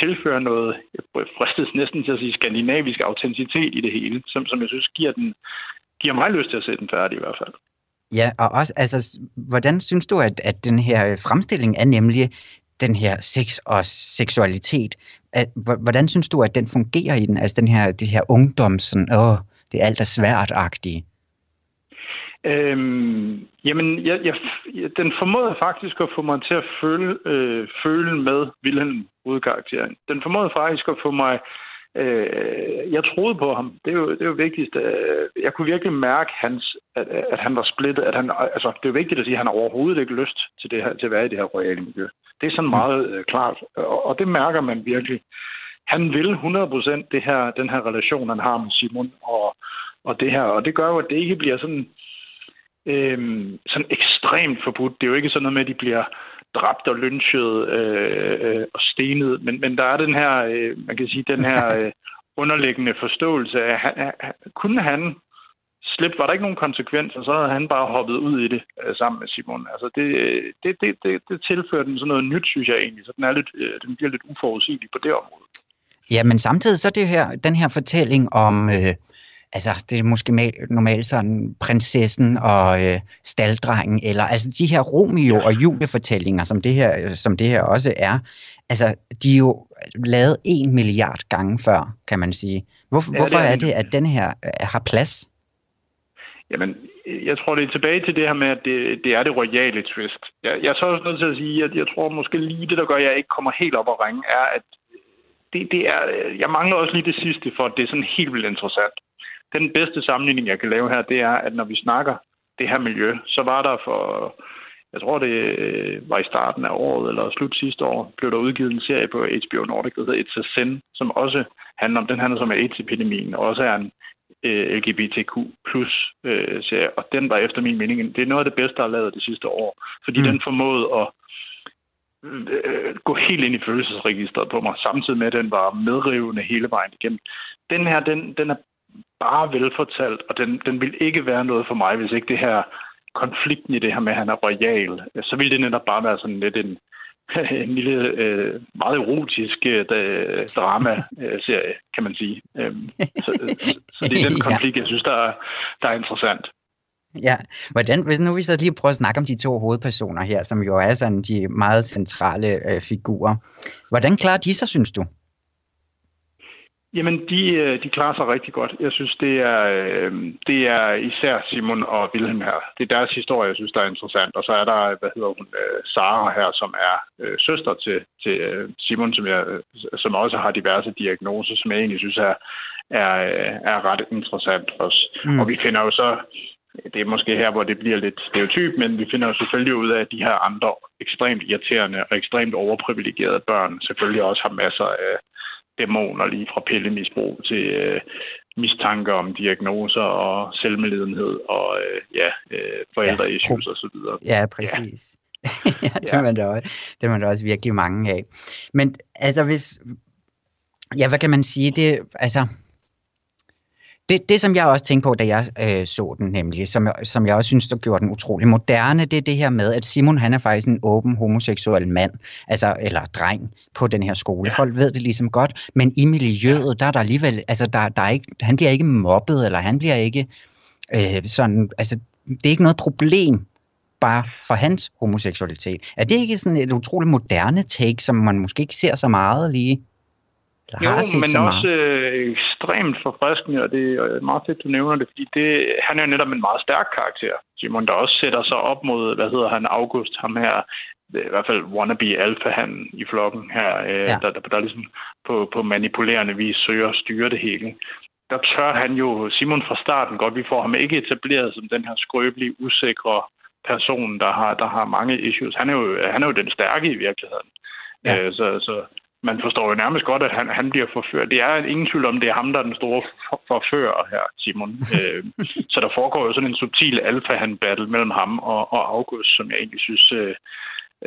tilfører noget, jeg fristes næsten til at sige, skandinavisk autenticitet i det hele, som, som jeg synes giver, den, giver mig lyst til at se den færdig i hvert fald. Ja, og også, altså, hvordan synes du, at, at den her øh, fremstilling er nemlig den her sex og seksualitet, at, hvordan synes du, at den fungerer i den, altså den her, det her ungdom, sådan, åh, det er alt er svært-agtige? Øhm, jamen, jeg, jeg, den formåede faktisk at få mig til at føle, øh, føle med Wilhelm, hovedkarakteren. Den formåede faktisk at få mig Øh, jeg troede på ham. Det er jo, det er jo vigtigst. Øh, jeg kunne virkelig mærke, hans, at, at han var splittet. At han, altså, det er jo vigtigt at sige, at han har overhovedet ikke lyst til, det her, til at være i det her royale miljø. Det er sådan meget øh, klart, og, og det mærker man virkelig. Han vil 100% det her, den her relation, han har med Simon, og, og det her, og det gør jo, at det ikke bliver sådan, øh, sådan ekstremt forbudt. Det er jo ikke sådan noget med, at de bliver dræbt og lynchet øh, øh, og stenet. Men, men der er den her, øh, man kan sige, den her øh, underliggende forståelse af, han, kunne han slippe, var der ikke nogen konsekvenser, så havde han bare hoppet ud i det øh, sammen med Simon. Altså det, det, det, det, det tilfører den sådan noget nyt, synes jeg egentlig. Så den, er lidt, øh, den bliver lidt uforudsigelig på det område. Ja, men samtidig så det her, den her fortælling om øh, altså det er måske normalt sådan prinsessen og øh, staldrengen, eller altså de her Romeo og Julie-fortællinger, som det, her, som det her også er, altså de er jo lavet en milliard gange før, kan man sige. Hvor, ja, hvorfor det er, er det, at den her øh, har plads? Jamen, jeg tror, det er tilbage til det her med, at det, det er det royale twist. Jeg, jeg er så også nødt til at sige, at jeg tror måske lige det, der gør, at jeg ikke kommer helt op og ringe, er, at det, det er, jeg mangler også lige det sidste, for at det er sådan helt vildt interessant den bedste sammenligning, jeg kan lave her, det er, at når vi snakker det her miljø, så var der for, jeg tror det var i starten af året, eller slut sidste år, blev der udgivet en serie på HBO Nordic, der hedder It's a Sin, som også handler om, den handler som AIDS-epidemien, og også er en øh, LGBTQ plus øh, serie, og den var efter min mening, det er noget af det bedste, der er lavet det sidste år, fordi mm. den formåede at øh, gå helt ind i følelsesregistret på mig, samtidig med, at den var medrivende hele vejen igennem. Den her, den, den er bare velfortalt, og den, den vil ikke være noget for mig, hvis ikke det her konflikten i det her med, at han er royal, så vil det netop bare være sådan lidt en, en lille, øh, meget erotisk øh, drama-serie, kan man sige. Øhm, så, så, så det er den konflikt, jeg synes, der er, der er interessant. Ja, hvordan, hvis nu vi så lige prøver at snakke om de to hovedpersoner her, som jo er sådan de meget centrale øh, figurer. Hvordan klarer de sig, synes du? Jamen, de, øh, de klarer sig rigtig godt. Jeg synes, det er, øh, det er især Simon og Wilhelm her. Det er deres historie, jeg synes, der er interessant. Og så er der, hvad hedder hun, øh, Sara her, som er søster til, til Simon, som, jeg, som også har diverse diagnoser, som jeg egentlig synes er, er, er ret interessant også. Mm. Og vi finder jo så, det er måske her, hvor det bliver lidt stereotyp, men vi finder jo selvfølgelig ud af, at de her andre ekstremt irriterende og ekstremt overprivilegerede børn selvfølgelig også har masser af dæmoner lige fra pillemisbrug til øh, mistanker om diagnoser og selvmedlidenhed og øh, ja, øh, forældreissues ja, videre. Ja, præcis. Ja. ja, det, ja. Man da også, det er man da også virkelig mange af. Men altså hvis, ja, hvad kan man sige, det, altså, det, det, som jeg også tænkte på, da jeg øh, så den nemlig, som, som jeg også synes, der gjorde den utrolig moderne, det er det her med, at Simon han er faktisk en åben homoseksuel mand, altså, eller dreng på den her skole. Folk ved det ligesom godt, men i miljøet, der er der alligevel, altså, der, der er ikke, han bliver ikke mobbet, eller han bliver ikke øh, sådan, altså, det er ikke noget problem bare for hans homoseksualitet. Er det ikke sådan et utroligt moderne take, som man måske ikke ser så meget lige? Eller jo, har men også øh, ekstremt forfriskende, og det er meget fedt, du nævner det, fordi det, han er jo netop en meget stærk karakter, Simon, der også sætter sig op mod, hvad hedder han, August, ham her, i hvert fald wannabe alfa han i flokken her, øh, ja. der, der, der ligesom på, på manipulerende vis søger at styre det hele. Der tør han jo, Simon fra starten godt, vi får ham ikke etableret som den her skrøbelige, usikre person, der har, der har mange issues. Han er jo, han er jo den stærke i virkeligheden. Ja. Øh, så, så man forstår jo nærmest godt, at han, han bliver forført. Det er ingen tvivl om, det er ham, der er den store forfører her, Simon. øh, så der foregår jo sådan en subtil alfa-han-battle mellem ham og, og August, som jeg egentlig synes øh,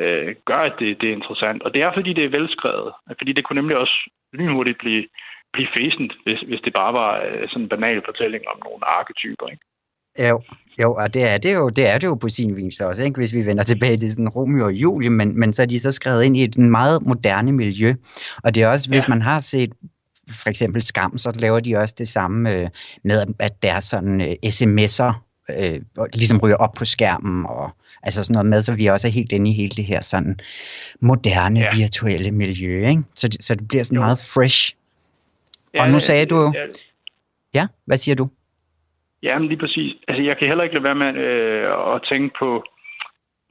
øh, gør, at det, det er interessant. Og det er, fordi det er velskrevet. Fordi det kunne nemlig også lynhurtigt blive, blive fæsent, hvis, hvis det bare var øh, sådan en banal fortælling om nogle arketyper. Ikke? Jo, jo, og det er det jo, det er det jo på sin vis også, ikke? hvis vi vender tilbage til sådan Romeo og Julie, men, men så er de så skrevet ind i et meget moderne miljø. Og det er også, hvis ja. man har set for eksempel Skam, så laver de også det samme øh, med, at der er sådan øh, sms'er, øh, ligesom ryger op på skærmen, og altså sådan noget med, så vi også er helt inde i hele det her sådan moderne ja. virtuelle miljø, ikke? Så, så det bliver sådan jo. meget fresh. Ja, og nu sagde du... Ja, ja, hvad siger du? Jamen lige præcis. Altså jeg kan heller ikke lade være med øh, at tænke på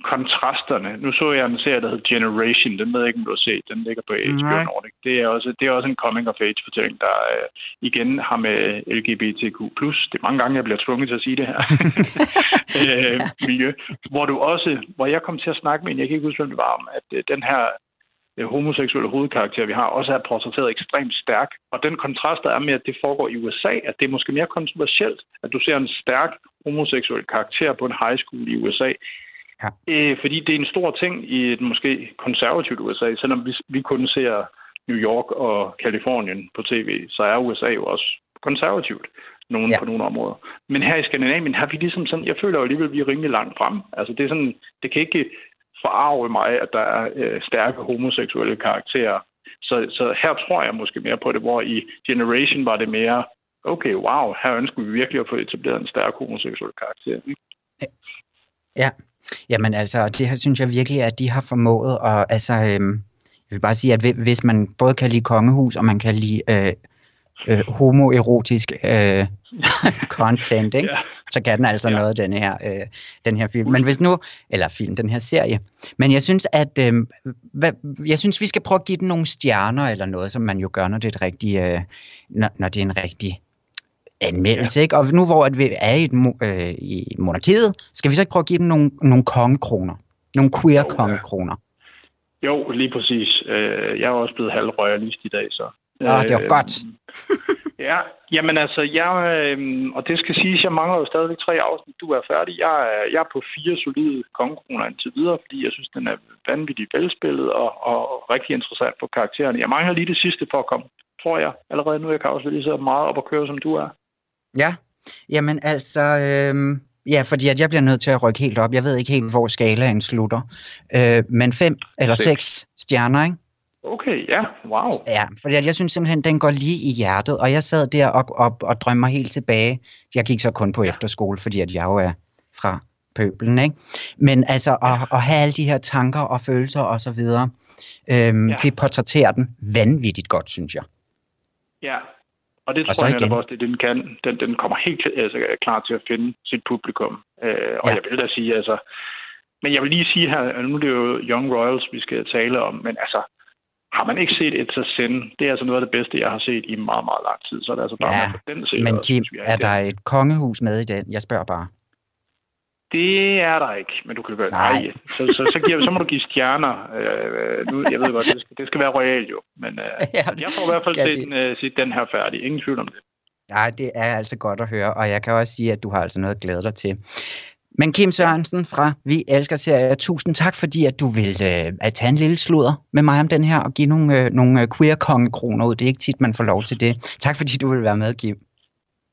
kontrasterne. Nu så jeg en serie, der hedder Generation. Den ved jeg ikke, om du har set. Den ligger på HBO Nej. Nordic. Det er, også, det er også en coming of age fortælling, der øh, igen har med LGBTQ+. Det er mange gange, jeg bliver tvunget til at sige det her. øh, miljø. Hvor du også, hvor jeg kom til at snakke med en, jeg kan ikke huske, hvem det var om, at øh, den her homoseksuelle hovedkarakter, vi har, også er portrætteret ekstremt stærk. Og den kontrast, der er med, at det foregår i USA, at det er måske mere kontroversielt, at du ser en stærk homoseksuel karakter på en high school i USA, Ja. Øh, fordi det er en stor ting i et måske konservativt USA. Selvom vi, vi kun ser New York og Kalifornien på tv, så er USA jo også konservativt nogen ja. på nogle områder. Men her i Skandinavien har vi ligesom sådan, jeg føler jo alligevel, at vi er rimelig langt frem. Altså det er sådan, det kan ikke forarve mig, at der er øh, stærke homoseksuelle karakterer. Så, så her tror jeg måske mere på det, hvor i Generation var det mere, okay, wow, her ønsker vi virkelig at få etableret en stærk homoseksuel karakter. Ikke? Ja, Jamen altså, det her synes jeg virkelig, at de har formået, og altså, øhm, jeg vil bare sige, at hvis man både kan lide kongehus, og man kan lide øh, øh, homoerotisk øh, content, ikke? Ja. så kan den altså ja. noget, den her, øh, den her film. Men hvis nu, eller film, den her serie. Men jeg synes, at øh, hvad, jeg synes, vi skal prøve at give den nogle stjerner, eller noget, som man jo gør, når det er et rigtig, øh, når, når det er en rigtig anmeldelse, ja. ikke? Og nu hvor at vi er i, et, øh, i monarkiet, skal vi så ikke prøve at give dem nogle, nogle kongekroner? Nogle queer jo, kongekroner? Ja. Jo, lige præcis. Øh, jeg er også blevet halvroyalist i dag, så... Ja, det var øh, godt. ja, jamen altså, jeg, øh, og det skal siges, jeg mangler jo stadigvæk tre afsnit. Du er færdig. Jeg er, jeg er på fire solide kongekroner indtil videre, fordi jeg synes, den er vanvittigt velspillet og, og rigtig interessant på karaktererne. Jeg mangler lige det sidste for at komme, tror jeg, allerede nu. Jeg kan også lige så meget op at køre, som du er. Ja, jamen altså, øh, ja, fordi at jeg bliver nødt til at rykke helt op. Jeg ved ikke helt, hvor skalaen slutter. Øh, men fem eller seks. seks stjerner, ikke? Okay, ja, wow. Ja, fordi jeg synes simpelthen, den går lige i hjertet, og jeg sad der og, og, og drømmer helt tilbage. Jeg gik så kun på efterskole, fordi at jeg jo er fra pøbelen, ikke? Men altså, at, at have alle de her tanker og følelser og så videre, øhm, ja. det portrætterer den vanvittigt godt, synes jeg. Ja, og det tror og jeg også, det den kan. Den, den kommer helt altså, klar til at finde sit publikum. Øh, og ja. jeg vil da sige, altså... Men jeg vil lige sige her, nu er det jo Young Royals, vi skal tale om, men altså, har man ikke set et Send, det er altså noget af det bedste, jeg har set i meget, meget lang tid. Så er det altså bare ja, den serie. Men Kim, er der et kongehus med i den? Jeg spørger bare. Det er der ikke, men du kan gøre nej. Så, så, så, giver, så må du give stjerner. Øh, nu, jeg ved godt, det skal, det skal være royal jo. Men øh, ja, jeg får i hvert fald set den, øh, set den her færdig. Ingen tvivl om det. Ja, det er altså godt at høre, og jeg kan også sige, at du har altså noget at glæde dig til. Men Kim Sørensen fra Vi Elsker Serier, tusind tak, fordi at du vil øh, at tage en lille sludder med mig om den her, og give nogle, øh, nogle queer kongekroner ud. Det er ikke tit, man får lov til det. Tak fordi du vil være med, Kim.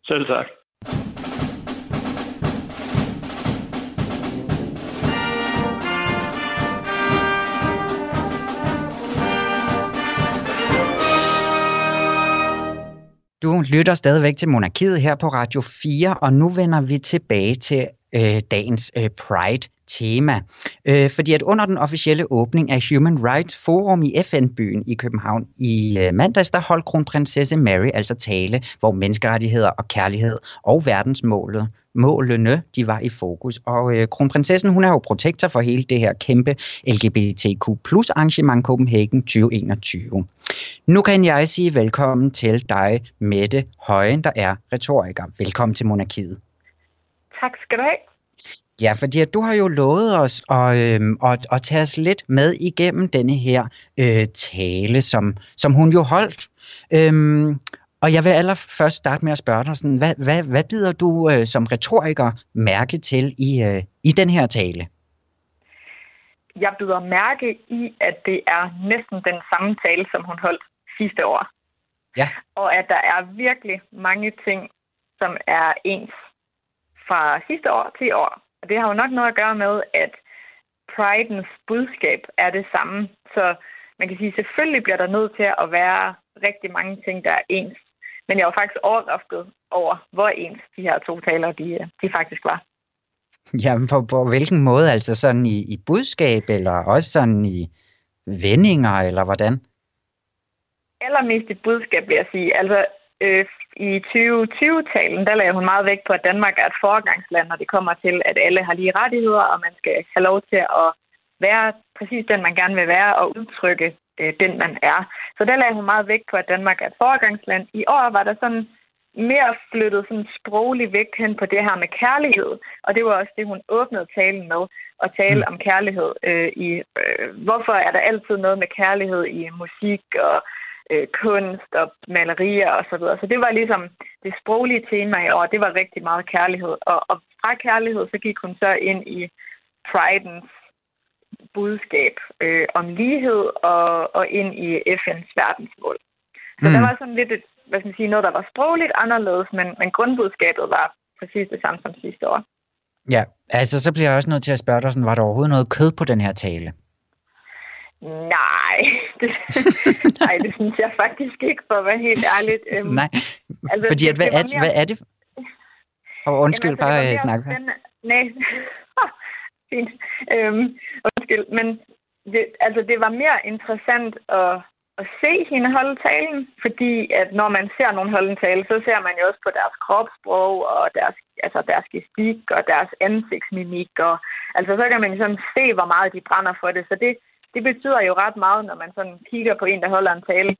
Selv tak. Du lytter stadigvæk til Monarkiet her på Radio 4, og nu vender vi tilbage til øh, dagens øh, Pride-tema. Øh, fordi at under den officielle åbning af Human Rights Forum i FN-byen i København i øh, mandags, der holdt kronprinsesse Mary altså tale, hvor menneskerettigheder og kærlighed og verdensmålet målene, de var i fokus. Og øh, kronprinsessen, hun er jo protektor for hele det her kæmpe LGBTQ plus arrangement Copenhagen 2021. Nu kan jeg sige velkommen til dig, Mette Højen, der er retoriker. Velkommen til Monarkiet. Tak skal du have. Ja, fordi du har jo lovet os at, øh, at, at tage os lidt med igennem denne her øh, tale, som, som hun jo holdt. Øhm, og jeg vil allerførst starte med at spørge dig, sådan, hvad, hvad, hvad bider du øh, som retoriker mærke til i, øh, i den her tale? jeg byder mærke i, at det er næsten den samme tale, som hun holdt sidste år. Ja. Og at der er virkelig mange ting, som er ens fra sidste år til i år. Og det har jo nok noget at gøre med, at Pridens budskab er det samme. Så man kan sige, selvfølgelig bliver der nødt til at være rigtig mange ting, der er ens. Men jeg var faktisk overrasket over, hvor ens de her to taler, de, de faktisk var. Jamen, på, på hvilken måde? Altså sådan i, i budskab, eller også sådan i vendinger, eller hvordan? Allermest i budskab, vil jeg sige. Altså, øh, i 2020-talen, der lagde hun meget vægt på, at Danmark er et foregangsland, når det kommer til, at alle har lige rettigheder, og man skal have lov til at være præcis den, man gerne vil være, og udtrykke øh, den, man er. Så der lagde hun meget vægt på, at Danmark er et foregangsland. I år var der sådan mere flyttet sådan sproglig vægt hen på det her med kærlighed, og det var også det, hun åbnede talen med, at tale mm. om kærlighed. Øh, i, øh, hvorfor er der altid noget med kærlighed i musik og øh, kunst og malerier og så videre. Så det var ligesom det sproglige tema i år, det var rigtig meget kærlighed. Og, og fra kærlighed, så gik hun så ind i Pridens budskab øh, om lighed og, og ind i FN's verdensmål. Så mm. der var sådan lidt et, hvad skal man sige, noget, der var sprogligt anderledes, men, men grundbudskabet var præcis det samme som sidste år. Ja, altså så bliver jeg også nødt til at spørge dig, sådan, var der overhovedet noget kød på den her tale? Nej, det, nej, det synes jeg faktisk ikke, for at være helt ærligt. Øhm, nej, altså, fordi at, hvad, er, mere... hvad er det? Og oh, undskyld, Jamen, altså, bare snakke. Nej, fint. Øhm, undskyld, men det, altså, det var mere interessant at, at se hende holde talen, fordi at når man ser nogen holde en tale, så ser man jo også på deres kropssprog og deres, altså deres gestik og deres ansigtsmimik. Og, altså så kan man sådan se, hvor meget de brænder for det. Så det, det betyder jo ret meget, når man sådan kigger på en, der holder en tale.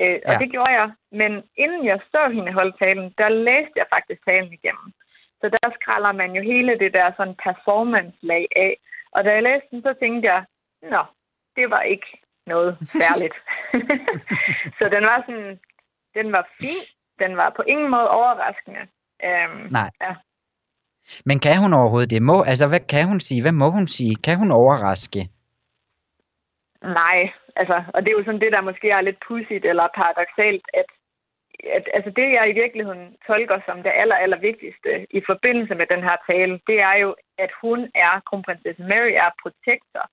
Øh, og ja. det gjorde jeg. Men inden jeg så hende holde talen, der læste jeg faktisk talen igennem. Så der skralder man jo hele det der sådan performance-lag af. Og da jeg læste den, så tænkte jeg, nå, det var ikke noget særligt. så den var sådan, den var fin. Den var på ingen måde overraskende. Øhm, Nej. Ja. Men kan hun overhovedet det? Må, altså, hvad kan hun sige? Hvad må hun sige? Kan hun overraske? Nej, altså, og det er jo sådan det, der måske er lidt pudsigt eller paradoxalt, at, at altså det, jeg i virkeligheden tolker som det aller, aller vigtigste i forbindelse med den her tale, det er jo, at hun er, kronprinsesse Mary er protektor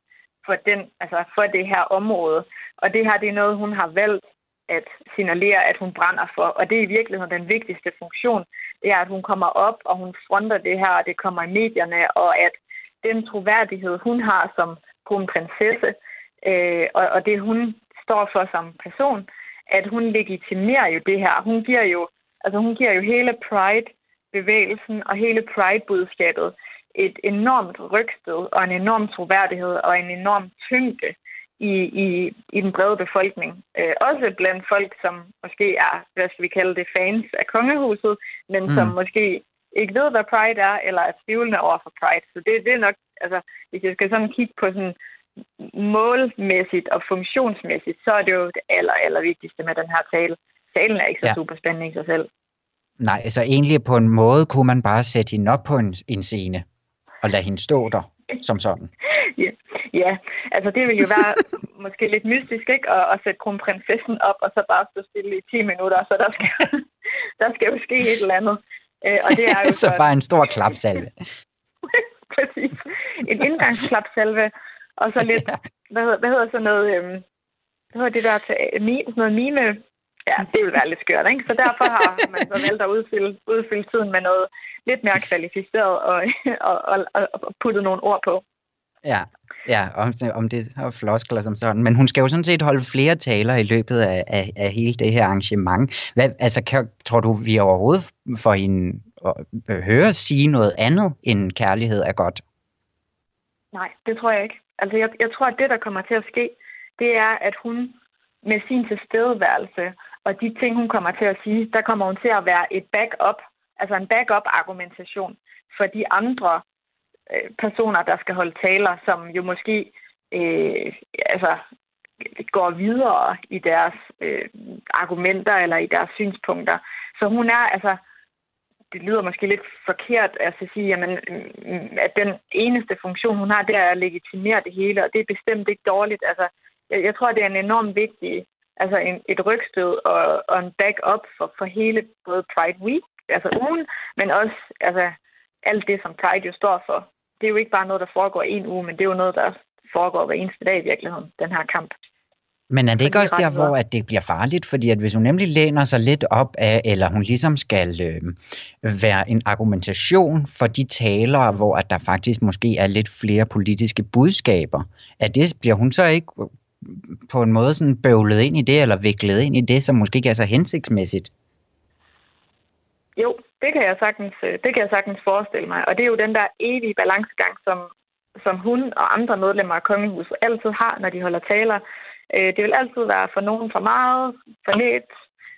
for, den, altså for det her område. Og det her, det er noget, hun har valgt at signalere, at hun brænder for. Og det er i virkeligheden den vigtigste funktion. Det er, at hun kommer op, og hun fronter det her, og det kommer i medierne, og at den troværdighed, hun har som kronprinsesse, øh, og, og det hun står for som person, at hun legitimerer jo det her. Hun giver jo, altså hun giver jo hele Pride-bevægelsen og hele Pride-budskabet et enormt rygsted og en enorm troværdighed og en enorm tyngde i, i, i den brede befolkning. Øh, også blandt folk, som måske er, hvad skal vi kalde det, fans af kongehuset, men mm. som måske ikke ved, hvad Pride er, eller er tvivlende over for Pride. Så det, det er nok, altså, hvis jeg skal sådan kigge på sådan målmæssigt og funktionsmæssigt, så er det jo det aller, aller vigtigste med den her tale. Talen er ikke så ja. super spændende i sig selv. Nej, altså egentlig på en måde kunne man bare sætte hende op på en, en scene og lade hende stå der som sådan. ja. ja, altså det vil jo være måske lidt mystisk, ikke? At, at sætte kronprinsessen op og så bare stå stille i 10 minutter, så der skal, der skal jo ske et eller andet. Øh, og det er jo så bare en stor klapsalve. Præcis. En indgangsklapsalve, og så lidt, hvad, hedder, hvad hedder sådan noget, øhm, hvad hedder det der til, mi, sådan noget mime, ja, det vil være lidt skørt, ikke? Så derfor har man så valgt at udfylde, udfylde tiden med noget lidt mere kvalificeret og, og, og, og putte nogle ord på. Ja, ja om, om det har floskler som sådan. Men hun skal jo sådan set holde flere taler i løbet af, af, af hele det her arrangement. Hvad, altså, kan, tror du, vi overhovedet får hende at høre sige noget andet end kærlighed er godt? Nej, det tror jeg ikke. Altså, jeg, jeg tror, at det, der kommer til at ske, det er, at hun med sin tilstedeværelse og de ting, hun kommer til at sige, der kommer hun til at være et backup, altså en backup-argumentation for de andre øh, personer, der skal holde taler, som jo måske øh, altså, går videre i deres øh, argumenter eller i deres synspunkter. Så hun er altså det lyder måske lidt forkert altså at sige, jamen, at den eneste funktion, hun har, det er at legitimere det hele, og det er bestemt ikke dårligt. Altså, jeg, jeg tror, det er en enormt vigtig, altså en, et rygstød og, og en backup for, for hele både Pride Week, altså ugen, men også altså, alt det, som Pride jo står for. Det er jo ikke bare noget, der foregår en uge, men det er jo noget, der foregår hver eneste dag i virkeligheden, den her kamp. Men er det ikke også der, hvor at det bliver farligt? Fordi at hvis hun nemlig læner sig lidt op af, eller hun ligesom skal øh, være en argumentation for de talere, hvor at der faktisk måske er lidt flere politiske budskaber, er det, bliver hun så ikke på en måde sådan bøvlet ind i det, eller viklet ind i det, som måske ikke er så hensigtsmæssigt? Jo, det kan jeg sagtens, øh, det kan jeg sagtens forestille mig. Og det er jo den der evige balancegang, som, som hun og andre medlemmer af kongehuset altid har, når de holder taler. Øh, det vil altid være for nogen for meget, for lidt,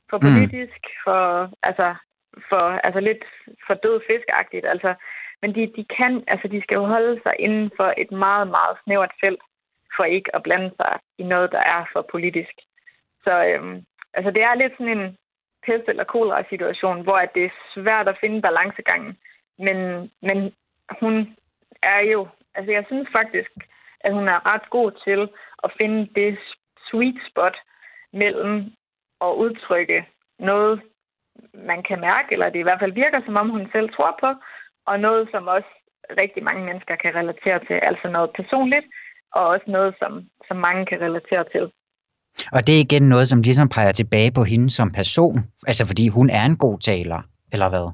for mm. politisk, mm. for, altså, for altså lidt for død fiskagtigt. Altså, men de, de kan, altså de skal jo holde sig inden for et meget, meget snævert felt, for ikke at blande sig i noget, der er for politisk. Så øhm, altså det er lidt sådan en pest- eller kolera-situation, hvor det er svært at finde balancegangen. Men, men hun er jo, altså jeg synes faktisk, at hun er ret god til at finde det sweet spot mellem at udtrykke noget, man kan mærke, eller det i hvert fald virker, som om hun selv tror på, og noget, som også rigtig mange mennesker kan relatere til, altså noget personligt, og også noget, som, som mange kan relatere til. Og det er igen noget, som ligesom peger tilbage på hende som person, altså fordi hun er en god taler, eller hvad?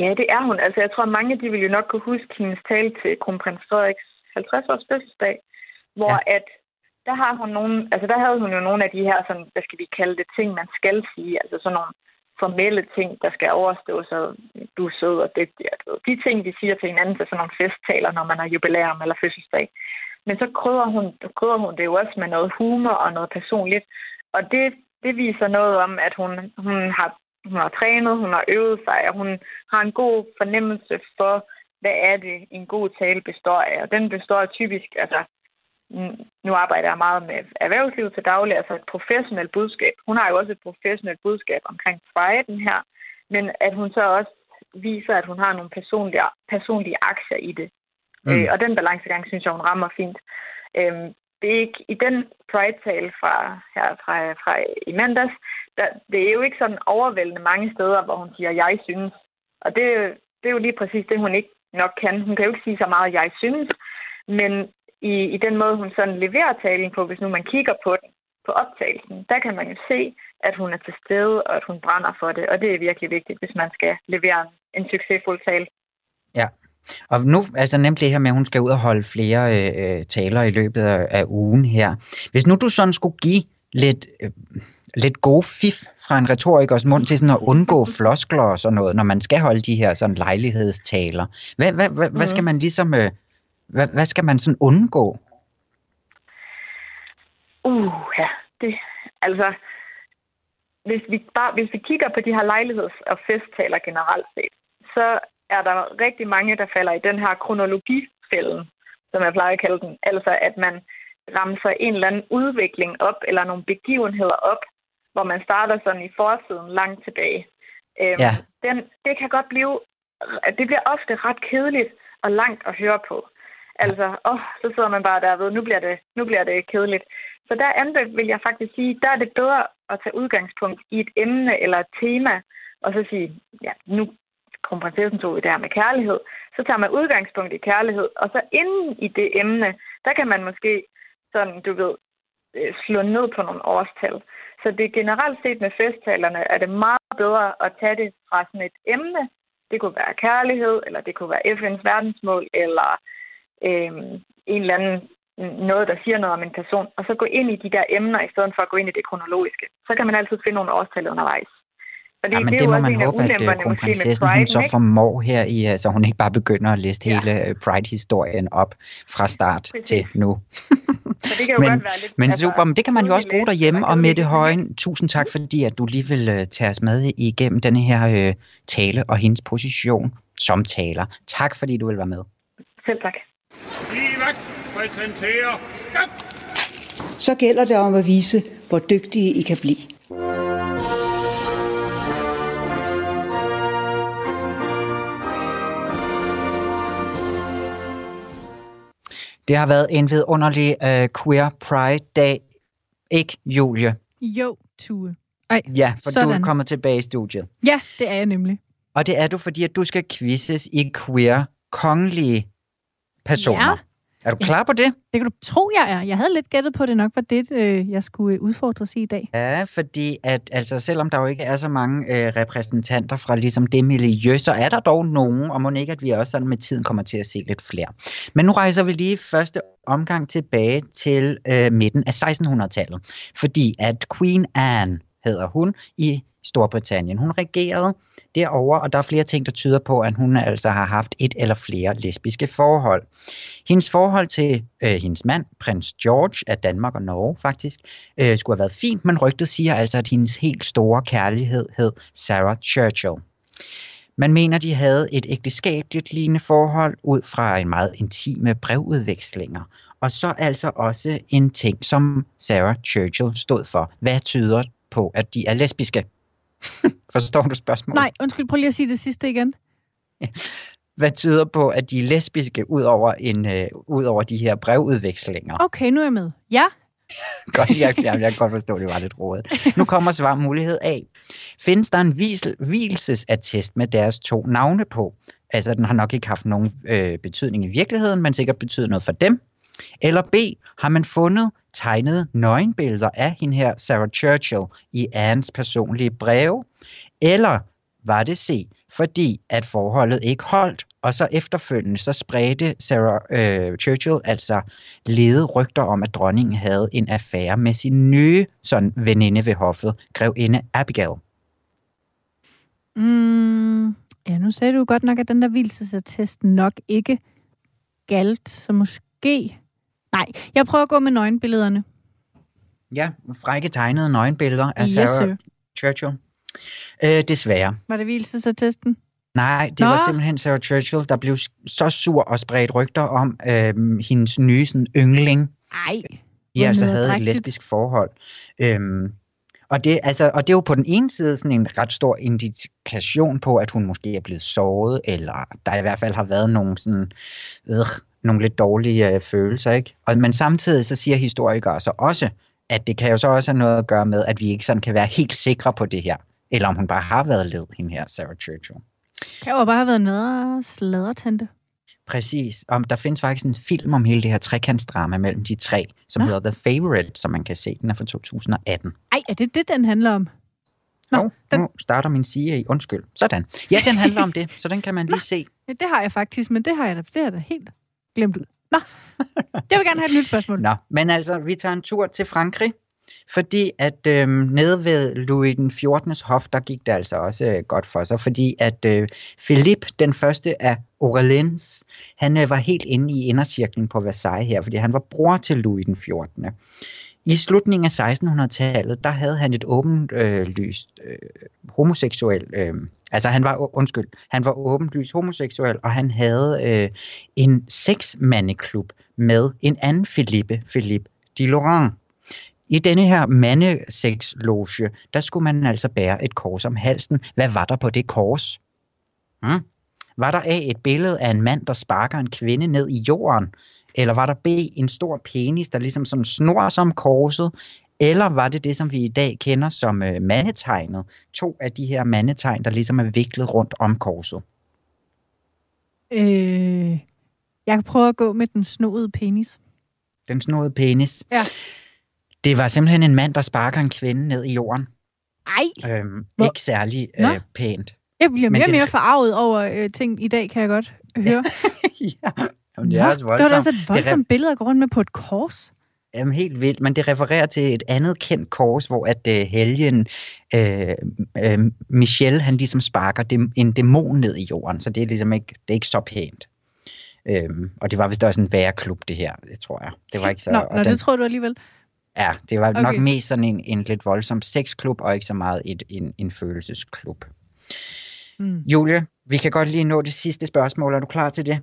Ja, det er hun. Altså jeg tror, mange de vil jo nok kunne huske hendes tale til kronprins Frederiks 50-års fødselsdag, hvor ja. at der har hun nogle, altså der havde hun jo nogle af de her, sådan, hvad skal vi kalde det, ting, man skal sige, altså sådan nogle formelle ting, der skal overstås, og du er sød og dygtig. De ting, vi siger til hinanden til sådan nogle festtaler, når man har jubilæum eller fødselsdag. Men så krydder hun, krydder hun det jo også med noget humor og noget personligt. Og det, det viser noget om, at hun, hun, har, hun har trænet, hun har øvet sig, og hun har en god fornemmelse for, hvad er det, en god tale består af. Og den består typisk, altså nu arbejder jeg meget med erhvervslivet til daglig, altså et professionelt budskab. Hun har jo også et professionelt budskab omkring Frieden her, men at hun så også viser, at hun har nogle personlige, personlige aktier i det. Mm. Øh, og den balancegang, synes jeg, hun rammer fint. Øh, det er ikke i den Pride-tale fra, her fra, fra i mandags, der, det er jo ikke sådan overvældende mange steder, hvor hun siger, jeg synes. Og det, det er jo lige præcis det, hun ikke nok kan. Hun kan jo ikke sige så meget, jeg synes, men i, i den måde, hun sådan leverer talen på, hvis nu man kigger på den, på optagelsen, der kan man jo se, at hun er til stede, og at hun brænder for det, og det er virkelig vigtigt, hvis man skal levere en, en succesfuld tale. Ja, og nu, altså nemt det her med, at hun skal ud og holde flere øh, taler i løbet af, af ugen her. Hvis nu du sådan skulle give lidt, øh, lidt gode fif fra en retorikers mund til sådan at undgå floskler og sådan noget, når man skal holde de her sådan lejlighedstaler, hvad, hvad, hvad, mm. hvad skal man ligesom øh, hvad, hvad skal man sådan undgå? Uh, ja, det, altså, hvis vi, bare, hvis vi kigger på de her lejligheds- og festtaler generelt set, så er der rigtig mange, der falder i den her kronologifælden, som jeg plejer at kalde den. Altså, at man ramser en eller anden udvikling op, eller nogle begivenheder op, hvor man starter sådan i forsiden langt tilbage. Øhm, ja. den, det kan godt blive, det bliver ofte ret kedeligt og langt at høre på. Altså, åh, så sidder man bare der ved, nu bliver det, nu bliver det kedeligt. Så der andet vil jeg faktisk sige, der er det bedre at tage udgangspunkt i et emne eller et tema, og så sige, ja, nu kronprinsessen tog det her med kærlighed, så tager man udgangspunkt i kærlighed, og så inden i det emne, der kan man måske sådan, du ved, øh, slå ned på nogle årstal. Så det generelt set med festtalerne er det meget bedre at tage det fra sådan et emne. Det kunne være kærlighed, eller det kunne være FN's verdensmål, eller øh, en eller anden noget, der siger noget om en person, og så gå ind i de der emner, i stedet for at gå ind i det kronologiske. Så kan man altid finde nogle årstal undervejs. Fordi ja, men det, det må man håbe, at uh, kronprinsessen hun så formår her, i, uh, så hun ikke bare begynder at læse ja. hele uh, Pride-historien op fra start Præcis. til nu. så det kan jo men, godt være lidt... Men altså, super, men det kan man jo også bruge derhjemme, og Mette Højen, tusind tak, fordi at du lige vil uh, tage os med igennem denne her uh, tale og hendes position som taler. Tak, fordi du vil være med. Selv tak. Livak præsenterer Så gælder det om at vise, hvor dygtige I kan blive. Det har været en vidunderlig uh, Queer Pride-dag. Ikke, Julie? Jo, Tue. Ej, ja, for sådan. du er kommet tilbage i studiet. Ja, det er jeg nemlig. Og det er du, fordi at du skal quizzes i queer kongelige personer. Ja. Er du klar på det? Det kan du tro, jeg er. Jeg havde lidt gættet på, at det nok var det, øh, jeg skulle øh, udfordres i i dag. Ja, fordi at altså, selvom der jo ikke er så mange øh, repræsentanter fra ligesom det miljø, så er der dog nogen, og må ikke, at vi også sådan med tiden kommer til at se lidt flere. Men nu rejser vi lige første omgang tilbage til øh, midten af 1600-tallet, fordi at Queen Anne hedder hun i Storbritannien. Hun regerede derover, og der er flere ting, der tyder på, at hun altså har haft et eller flere lesbiske forhold. Hendes forhold til øh, hendes mand, prins George af Danmark og Norge faktisk, øh, skulle have været fint, men rygtet siger altså, at hendes helt store kærlighed hed Sarah Churchill. Man mener, de havde et ægteskabeligt lignende forhold ud fra en meget intime brevudvekslinger. Og så altså også en ting, som Sarah Churchill stod for. Hvad tyder på, at de er lesbiske? Forstår du spørgsmålet? Nej, undskyld, prøv lige at sige det sidste igen. Hvad tyder på, at de er lesbiske ud over, en, øh, ud over de her brevudvekslinger? Okay, nu er jeg med. Ja, Godt, jeg, jeg, jeg kan godt forstå, at det var lidt rodet. Nu kommer svar mulighed A. Findes der en visel, hvielsesattest med deres to navne på? Altså, den har nok ikke haft nogen øh, betydning i virkeligheden, men sikkert betyder noget for dem. Eller B. Har man fundet tegnede nøgenbilleder af hende her, Sarah Churchill, i Annes personlige breve? Eller var det C, fordi at forholdet ikke holdt, og så efterfølgende så spredte Sarah øh, Churchill altså lede rygter om, at dronningen havde en affære med sin nye sådan, veninde ved hoffet, grevinde Abigail. Mm, ja, nu sagde du godt nok, at den der hvilsesattest nok ikke galt, så måske... Nej, jeg prøver at gå med nøgenbillederne. Ja, frække tegnede nøgenbilleder af Yes, Sarah sir. Churchill. Øh, desværre. Var det hvilsesattesten? Nej, det Nå. var simpelthen Sarah Churchill, der blev så sur og spredte rygter om øh, hendes nye sådan, yngling. Ej, de altså havde et nederdrægtigt. lesbisk forhold. Øhm, og, det, altså, og det er jo på den ene side sådan en ret stor indikation på, at hun måske er blevet såret, eller der i hvert fald har været nogle, sådan, øh, nogle lidt dårlige øh, følelser. Ikke? Og, men samtidig så siger historikere så også, at det kan jo så også have noget at gøre med, at vi ikke sådan kan være helt sikre på det her, eller om hun bare har været led, hende her, Sarah Churchill. kan jo bare have været nede sladretante. Præcis. Om der findes faktisk en film om hele det her trekantsdrama mellem de tre, som Nå. hedder The Favorite, som man kan se. Den er fra 2018. Ej, er det det, den handler om? Nå, Nå, den- nu starter min sige i. Undskyld. Sådan. Ja, den handler om det, så den kan man lige se. Ja, det har jeg faktisk, men det har jeg da, det har jeg da helt glemt ud. Nå, jeg vil gerne have et nyt spørgsmål. Nå, men altså, vi tager en tur til Frankrig, fordi at øh, nede ved Louis den 14. hof, der gik det altså også øh, godt for sig, fordi at øh, Philip, den første af Orleans, han øh, var helt inde i indercirklen på Versailles her, fordi han var bror til Louis den 14. I slutningen af 1600-tallet, der havde han et åbent øh, øh, homoseksuel, øh, altså han var, undskyld, han var åbenlyst homoseksuel, og han havde øh, en seksmandeklub med en anden Philippe, Philippe de Laurent. I denne her mandeseksloge, der skulle man altså bære et kors om halsen. Hvad var der på det kors? Hmm? Var der A et billede af en mand, der sparker en kvinde ned i jorden? Eller var der B en stor penis, der ligesom sådan snor som korset? Eller var det det, som vi i dag kender som øh, mandetegnet? To af de her mandetegn, der ligesom er viklet rundt om korset. Øh, jeg kan prøve at gå med den snoede penis. Den snodede penis. Ja. Det var simpelthen en mand, der sparker en kvinde ned i jorden. Ej, Øhm, Hvor- ikke særlig Nå. øh, pænt. jeg bliver mere og det- mere forarvet over øh, ting i dag, kan jeg godt høre. ja. Jamen, det er også det var da voldsomt. også et Det er voldsomt billede at gå rundt med på et kors. Jamen, helt vildt, men det refererer til et andet kendt kors, hvor at uh, helgen uh, uh, Michel, han ligesom sparker dem, en dæmon ned i jorden, så det er ligesom ikke, det er ikke så pænt. Um, og det var vist også en væreklub, det her, det tror jeg. Det var ikke så... Nå, og nå den, det tror du alligevel. Ja, det var okay. nok mest sådan en, en lidt voldsom sexklub, og ikke så meget et, en, en følelsesklub. Mm. Julie, vi kan godt lige nå det sidste spørgsmål. Er du klar til det?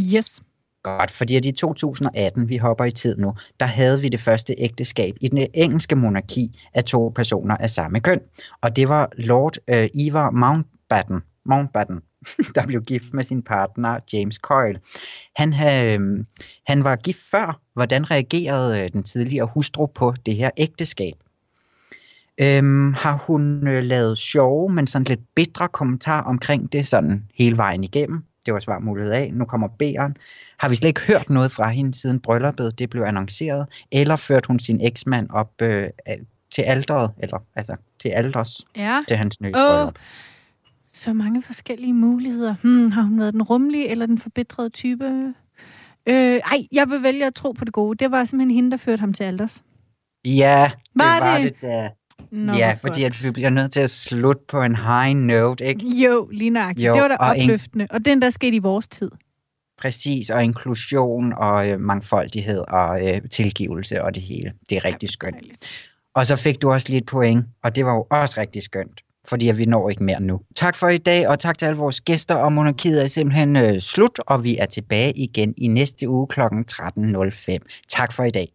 Yes. Godt, fordi at i 2018, vi hopper i tid nu, der havde vi det første ægteskab i den engelske monarki af to personer af samme køn. Og det var Lord øh, Ivar Mountbatten. Mountbatten. der blev gift med sin partner, James Coyle. Han, havde, han var gift før. Hvordan reagerede øh, den tidligere hustru på det her ægteskab? Øhm, har hun øh, lavet sjove, men sådan lidt bitre kommentar omkring det sådan hele vejen igennem? Det var svar mulighed af. Nu kommer B'eren. Har vi slet ikke hørt noget fra hende siden brylluppet det blev annonceret? Eller førte hun sin eksmand op øh, til alderet? Eller altså til alders? Ja. Til hans nye Åh, bryllup? Så mange forskellige muligheder. Hmm, har hun været den rummelige eller den forbitrede type? Øh, ej, jeg vil vælge at tro på det gode. Det var simpelthen hende, der førte ham til alders. Ja, det Var var, det? da. Nå, ja, fordi godt. at vi bliver nødt til at slutte på en high note, ikke? Jo, lige nøjagtigt. Jo, det var da og en- opløftende. Og den, der skete i vores tid. Præcis, og inklusion og øh, mangfoldighed og øh, tilgivelse og det hele. Det er rigtig skønt. Og så fik du også lige et point, og det var jo også rigtig skønt, fordi at vi når ikke mere nu. Tak for i dag, og tak til alle vores gæster, og monarkiet er simpelthen øh, slut, og vi er tilbage igen i næste uge kl. 13.05. Tak for i dag.